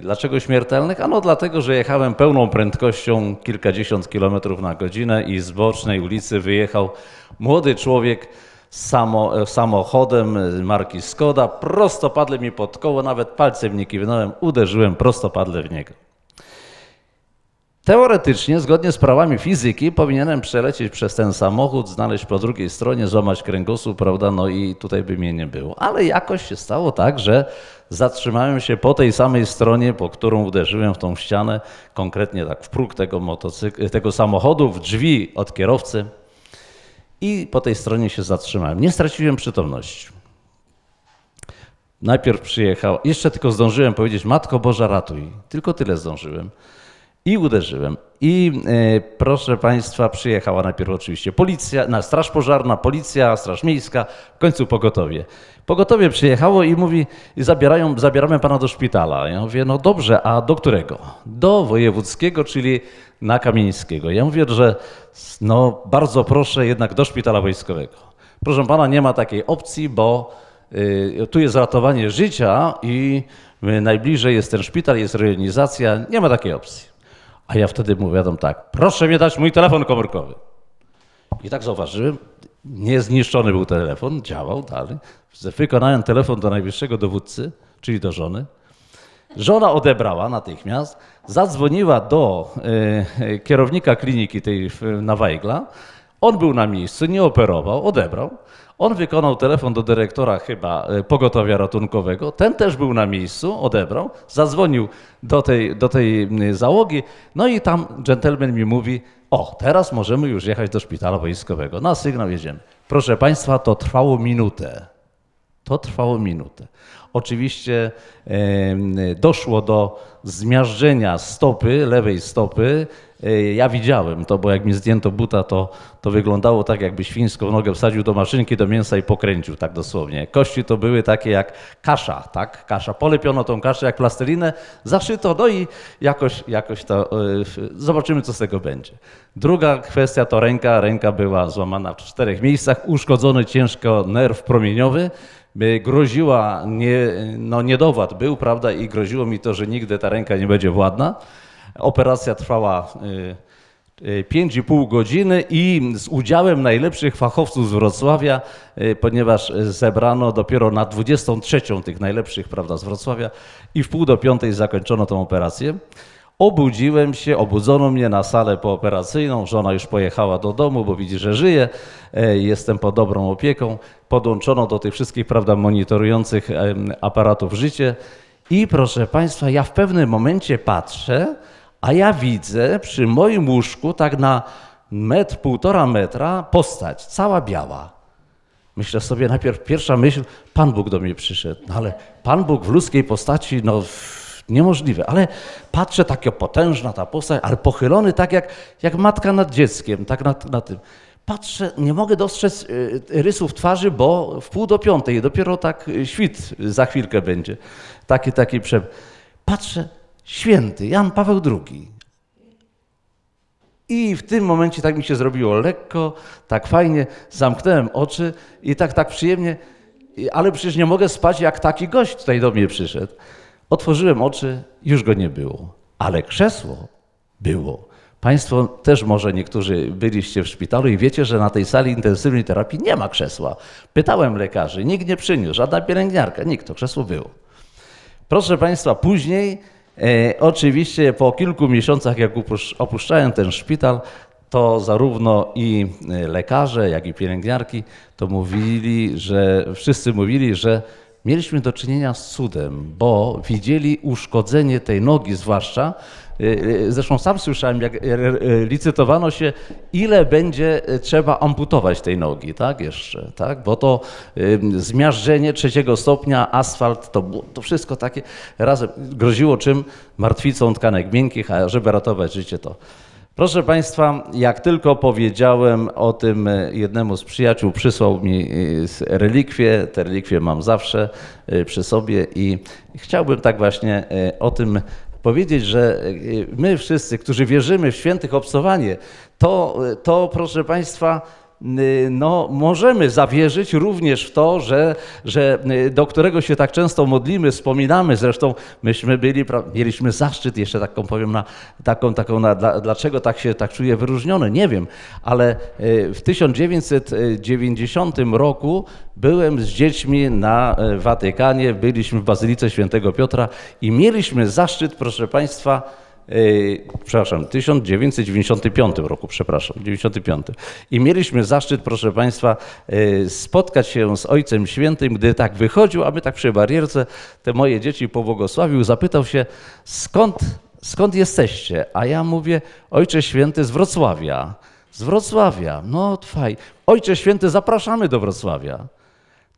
Dlaczego śmiertelnych? Ano dlatego, że jechałem pełną prędkością kilkadziesiąt kilometrów na godzinę i z bocznej ulicy wyjechał młody człowiek samo, samochodem marki Skoda, prostopadle mi pod koło, nawet palcem nie kiwnąłem, uderzyłem prostopadle w niego. Teoretycznie, zgodnie z prawami fizyki, powinienem przelecieć przez ten samochód, znaleźć po drugiej stronie, złamać kręgosłup, prawda, no i tutaj by mnie nie było. Ale jakoś się stało tak, że zatrzymałem się po tej samej stronie, po którą uderzyłem w tą ścianę, konkretnie tak w próg tego, tego samochodu, w drzwi od kierowcy i po tej stronie się zatrzymałem. Nie straciłem przytomności. Najpierw przyjechał, jeszcze tylko zdążyłem powiedzieć, Matko Boża ratuj. Tylko tyle zdążyłem. I uderzyłem. I e, proszę Państwa, przyjechała najpierw oczywiście policja, na straż pożarna, policja, straż miejska, w końcu pogotowie. Pogotowie przyjechało i mówi, zabierają, zabieramy Pana do szpitala. Ja mówię, no dobrze, a do którego? Do wojewódzkiego, czyli na Kamieńskiego. Ja mówię, że no bardzo proszę jednak do szpitala wojskowego. Proszę Pana, nie ma takiej opcji, bo y, tu jest ratowanie życia i y, najbliżej jest ten szpital, jest rejonizacja, nie ma takiej opcji. A ja wtedy mówię tak, proszę mi dać mój telefon komórkowy. I tak zauważyłem, niezniszczony był telefon, działał dalej. Wykonałem telefon do najwyższego dowódcy, czyli do żony. Żona odebrała natychmiast, zadzwoniła do e, kierownika kliniki tej na Wajgla. On był na miejscu, nie operował, odebrał. On wykonał telefon do dyrektora chyba e, pogotowia ratunkowego. Ten też był na miejscu, odebrał, zadzwonił do tej, do tej załogi. No i tam dżentelmen mi mówi: O, teraz możemy już jechać do szpitala wojskowego. Na sygnał jedziemy. Proszę Państwa, to trwało minutę. To trwało minutę. Oczywiście doszło do zmiażdżenia stopy, lewej stopy. E, Ja widziałem to, bo jak mi zdjęto buta, to, to wyglądało tak, jakby świńską nogę wsadził do maszynki, do mięsa i pokręcił, tak dosłownie. Kości to były takie jak kasza, tak? Kasza. Polepiono tą kaszę jak plastelinę, zaszyto, no i jakoś, jakoś to, e, zobaczymy, co z tego będzie. Druga kwestia to ręka. Ręka była złamana w czterech miejscach, uszkodzony ciężko nerw promieniowy. Y, groziła, nie, no niedowład był, prawda, i groziło mi to, że nigdy ta ręka nie będzie władna. Operacja trwała y, y, 5,5 godziny i z udziałem najlepszych fachowców z Wrocławia, y, ponieważ zebrano dopiero na 23 tych najlepszych prawda, z Wrocławia i w pół do piątej zakończono tą operację. Obudziłem się, obudzono mnie na salę pooperacyjną. Żona już pojechała do domu, bo widzi, że żyję. E, Jestem pod dobrą opieką. Podłączono do tych wszystkich prawda, monitorujących aparatów życie. I proszę Państwa, ja w pewnym momencie patrzę, a ja widzę przy moim łóżku, tak na metr, półtora metra, postać, cała biała. Myślę sobie najpierw, pierwsza myśl, Pan Bóg do mnie przyszedł. No ale Pan Bóg w ludzkiej postaci, no niemożliwe. Ale patrzę, taka potężna ta postać, ale pochylony tak jak, jak matka nad dzieckiem, tak na, na tym. Patrzę, nie mogę dostrzec y, rysów twarzy, bo w pół do piątej, dopiero tak y, świt za chwilkę będzie. Taki, taki prze... Patrzę, święty Jan Paweł II. I w tym momencie tak mi się zrobiło lekko, tak fajnie, zamknąłem oczy i tak, tak przyjemnie, ale przecież nie mogę spać, jak taki gość tutaj do mnie przyszedł. Otworzyłem oczy, już go nie było, ale krzesło było. Państwo też może niektórzy byliście w szpitalu i wiecie, że na tej sali intensywnej terapii nie ma krzesła. Pytałem lekarzy, nikt nie przyniósł, żadna pielęgniarka, nikt, to krzesło było. Proszę Państwa, później, e, oczywiście po kilku miesiącach, jak opuszczałem ten szpital, to zarówno i e, lekarze, jak i pielęgniarki to mówili, że wszyscy mówili, że mieliśmy do czynienia z cudem, bo widzieli uszkodzenie tej nogi zwłaszcza. E, e, Zresztą sam słyszałem, jak e, licytowano się, ile będzie trzeba amputować tej nogi, tak, jeszcze, tak, bo to zmiażdżenie trzeciego stopnia, asfalt, to, to wszystko takie razem groziło czym? Martwicą tkanek miękkich, a żeby ratować życie to. Proszę Państwa, jak tylko powiedziałem o tym e, jednemu z przyjaciół, przysłał mi e, relikwie, te relikwie mam zawsze e, przy sobie i chciałbym tak właśnie o tym powiedzieć, że my wszyscy, którzy wierzymy w świętych obcowanie, to, to proszę Państwa, no, możemy zawierzyć również w to, że, że y, do którego się tak często modlimy, wspominamy. Zresztą myśmy byli, mieliśmy zaszczyt, jeszcze taką powiem, na, taką, taką na, dla, dlaczego tak się tak czuję wyróżniony, nie wiem, ale y, w 1990 roku byłem z dziećmi na y, Watykanie, byliśmy w Bazylice Świętego Piotra i mieliśmy zaszczyt, proszę Państwa, przepraszam, 1995 roku, przepraszam, 95. I mieliśmy zaszczyt, proszę Państwa, yy, spotkać się z Ojcem Świętym, gdy tak wychodził, a my tak przy barierce, te moje dzieci pobłogosławił, zapytał się, skąd, skąd jesteście? A ja mówię, Ojcze Święty z Wrocławia. Z Wrocławia, no faj. Ojcze Święty, zapraszamy do Wrocławia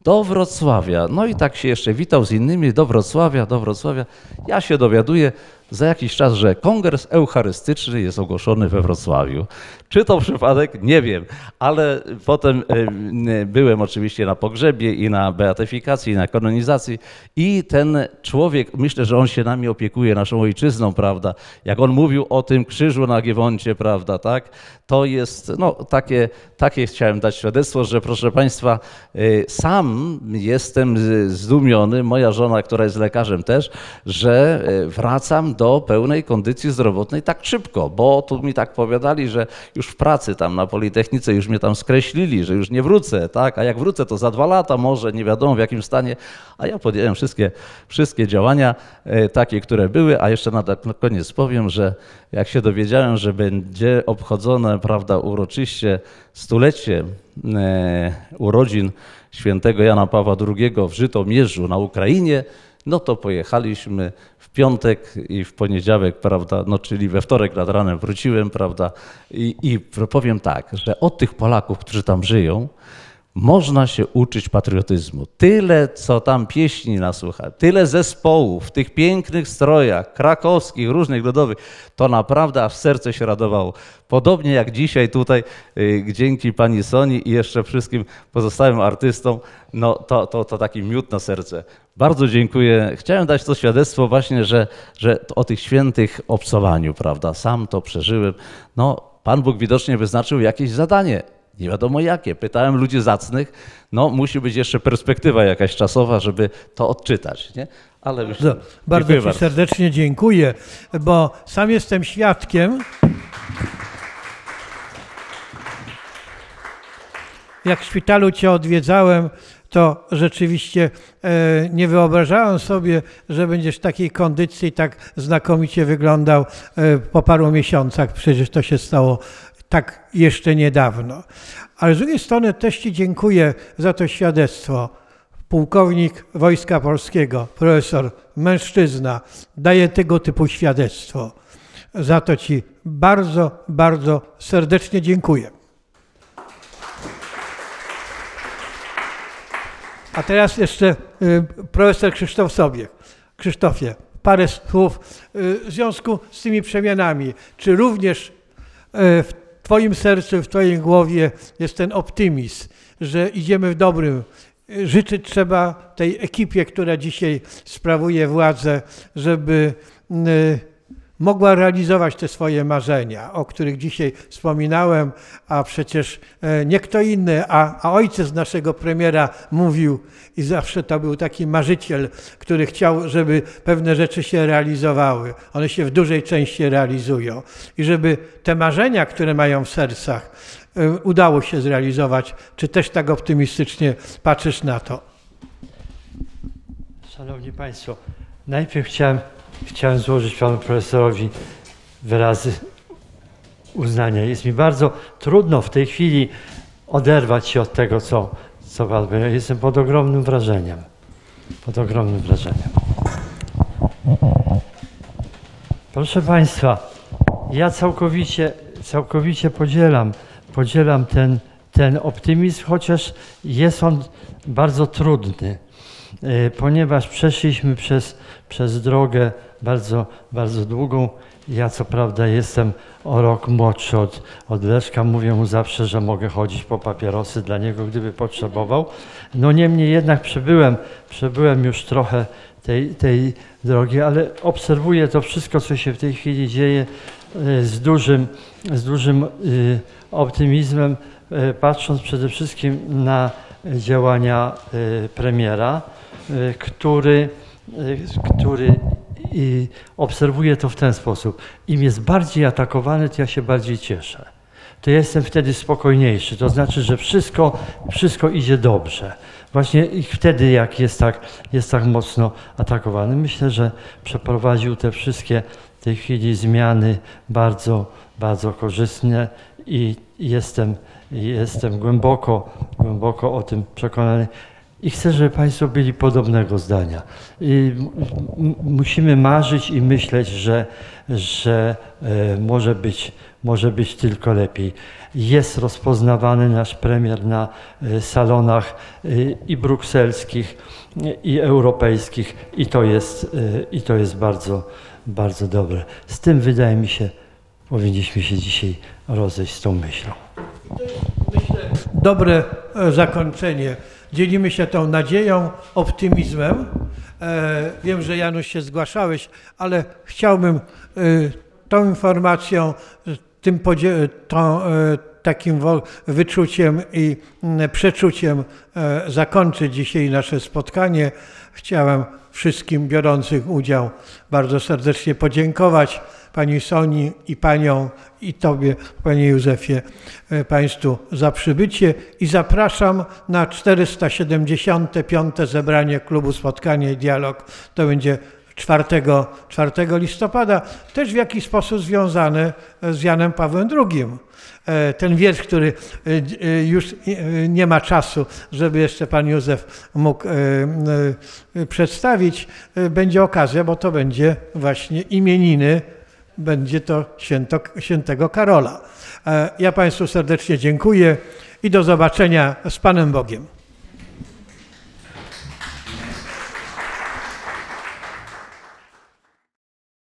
do Wrocławia. No i tak się jeszcze witał z innymi do Wrocławia, do Wrocławia. Ja się dowiaduję za jakiś czas, że kongres eucharystyczny jest ogłoszony we Wrocławiu. Czy to przypadek? Nie wiem, ale potem byłem oczywiście na pogrzebie i na beatyfikacji, i na kanonizacji i ten człowiek, myślę, że on się nami opiekuje, naszą ojczyzną, prawda? Jak on mówił o tym krzyżu na Giewoncie, prawda, tak? To jest, no takie, takie chciałem dać świadectwo, że proszę Państwa, y, sam jestem zdumiony, moja żona, która jest lekarzem też, że y, wracam do pełnej kondycji zdrowotnej tak szybko, bo tu mi tak powiadali, że już w pracy tam na Politechnice już mnie tam skreślili, że już nie wrócę, tak? A jak wrócę, to za dwa lata może, nie wiadomo w jakim stanie. A ja podjąłem wszystkie, wszystkie działania e, takie, które były, a jeszcze na, na koniec powiem, że jak się dowiedziałem, że będzie obchodzone, prawda, uroczyście stulecie e, urodzin świętego Jana Pawła II w Żytomierzu na Ukrainie, no to pojechaliśmy piątek i w poniedziałek, prawda, no czyli we wtorek nad ranem wróciłem, prawda, i, i powiem tak, że od tych Polaków, którzy tam żyją, można się uczyć patriotyzmu. Tyle, co tam pieśni nasłucha, tyle zespołów w tych pięknych strojach, krakowskich, różnych ludowych, to naprawdę aż serce się radowało. Podobnie jak dzisiaj tutaj, y, dzięki pani Soni i jeszcze wszystkim pozostałym artystom, no to, to, to taki miód na serce. Bardzo dziękuję. Chciałem dać to świadectwo właśnie, że, że o tych świętych obcowaniu, prawda, sam to przeżyłem. No, Pan Bóg widocznie wyznaczył jakieś zadanie. Nie wiadomo jakie. Pytałem ludzi zacnych, no musi być jeszcze perspektywa jakaś czasowa, żeby to odczytać, nie? Ale już Bardzo, bardzo Ci serdecznie dziękuję, bo sam jestem świadkiem. Jak w szpitalu Cię odwiedzałem, to rzeczywiście e, nie wyobrażałem sobie, że będziesz w takiej kondycji tak znakomicie wyglądał e, po paru miesiącach. Przecież to się stało tak jeszcze niedawno. Ale z drugiej strony też Ci dziękuję za to świadectwo. Pułkownik Wojska Polskiego, profesor, mężczyzna, daje tego typu świadectwo. Za to Ci bardzo, bardzo serdecznie dziękuję. A teraz jeszcze y, profesor Krzysztof Sobiech. Krzysztofie, parę słów y, w związku z tymi przemianami. Czy również y, w Twoim sercu, w Twojej głowie jest ten optymizm, że idziemy w dobrym? Życzyć trzeba tej ekipie, która dzisiaj sprawuje władzę, żeby y, mogła realizować te swoje marzenia, o których dzisiaj wspominałem, a przecież e, nie kto inny, a, a ojciec naszego premiera mówił i zawsze to był taki marzyciel, który chciał, żeby pewne rzeczy się realizowały. One się w dużej części realizują i żeby te marzenia, które mają w sercach, e, udało się zrealizować. Czy też tak optymistycznie patrzysz na to? Szanowni Państwo, najpierw chciałem, chciałem złożyć Panu Profesorowi wyrazy uznania. Jest mi bardzo trudno w tej chwili oderwać się od tego, co, co Pan powiedział. Jestem pod ogromnym wrażeniem. Pod ogromnym wrażeniem. Proszę Państwa, ja całkowicie, całkowicie podzielam, podzielam ten, ten optymizm, chociaż jest on bardzo trudny, e, ponieważ przeszliśmy przez, przez drogę bardzo, bardzo długą. Ja co prawda jestem o rok młodszy od, od Leszka, mówię mu zawsze, że mogę chodzić po papierosy dla niego, gdyby potrzebował. No niemniej jednak przebyłem, przebyłem już trochę tej, tej drogi, ale obserwuję to wszystko, co się w tej chwili dzieje e, z dużym, z dużym e, optymizmem, e, patrząc przede wszystkim na działania premiera, który, który i obserwuję to w ten sposób. Im jest bardziej atakowany, to ja się bardziej cieszę. To ja jestem wtedy spokojniejszy. To znaczy, że wszystko, wszystko idzie dobrze. Właśnie wtedy, jak jest tak, jest tak mocno atakowany. Myślę, że przeprowadził te wszystkie w tej chwili zmiany bardzo, bardzo korzystne i jestem, jestem głęboko, głęboko o tym przekonany. I chcę, żeby Państwo byli podobnego zdania. I musimy marzyć i myśleć, że, że e, może, być, może być tylko lepiej. Jest rozpoznawany nasz premier na e, salonach e, i brukselskich, i europejskich, i to jest, i to jest bardzo, bardzo dobre. Z tym wydaje mi się, powinniśmy się dzisiaj rozejść z tą myślą. Myślę, dobre zakończenie dzielimy się tą nadzieją, optymizmem. E, wiem, że Janusz się zgłaszałeś, ale chciałbym e, tą informacją, tym tą, e, takim wyczuciem i przeczuciem zakończyć dzisiaj nasze spotkanie. Chciałem wszystkim biorących udział bardzo serdecznie podziękować Pani Soni i Panią i Tobie, Panie Józefie, e, Państwu za przybycie i zapraszam na 475. zebranie klubu Spotkanie i Dialog. To będzie 4, 4 listopada, też w jakiś sposób związane z Janem Pawłem II. E, ten wiersz, który e, już nie ma czasu, żeby jeszcze pan Józef mógł przedstawić, będzie okazja, bo to będzie właśnie imieniny będzie to święto, świętego Karola. E, ja Państwu serdecznie dziękuję i do zobaczenia z Panem Bogiem.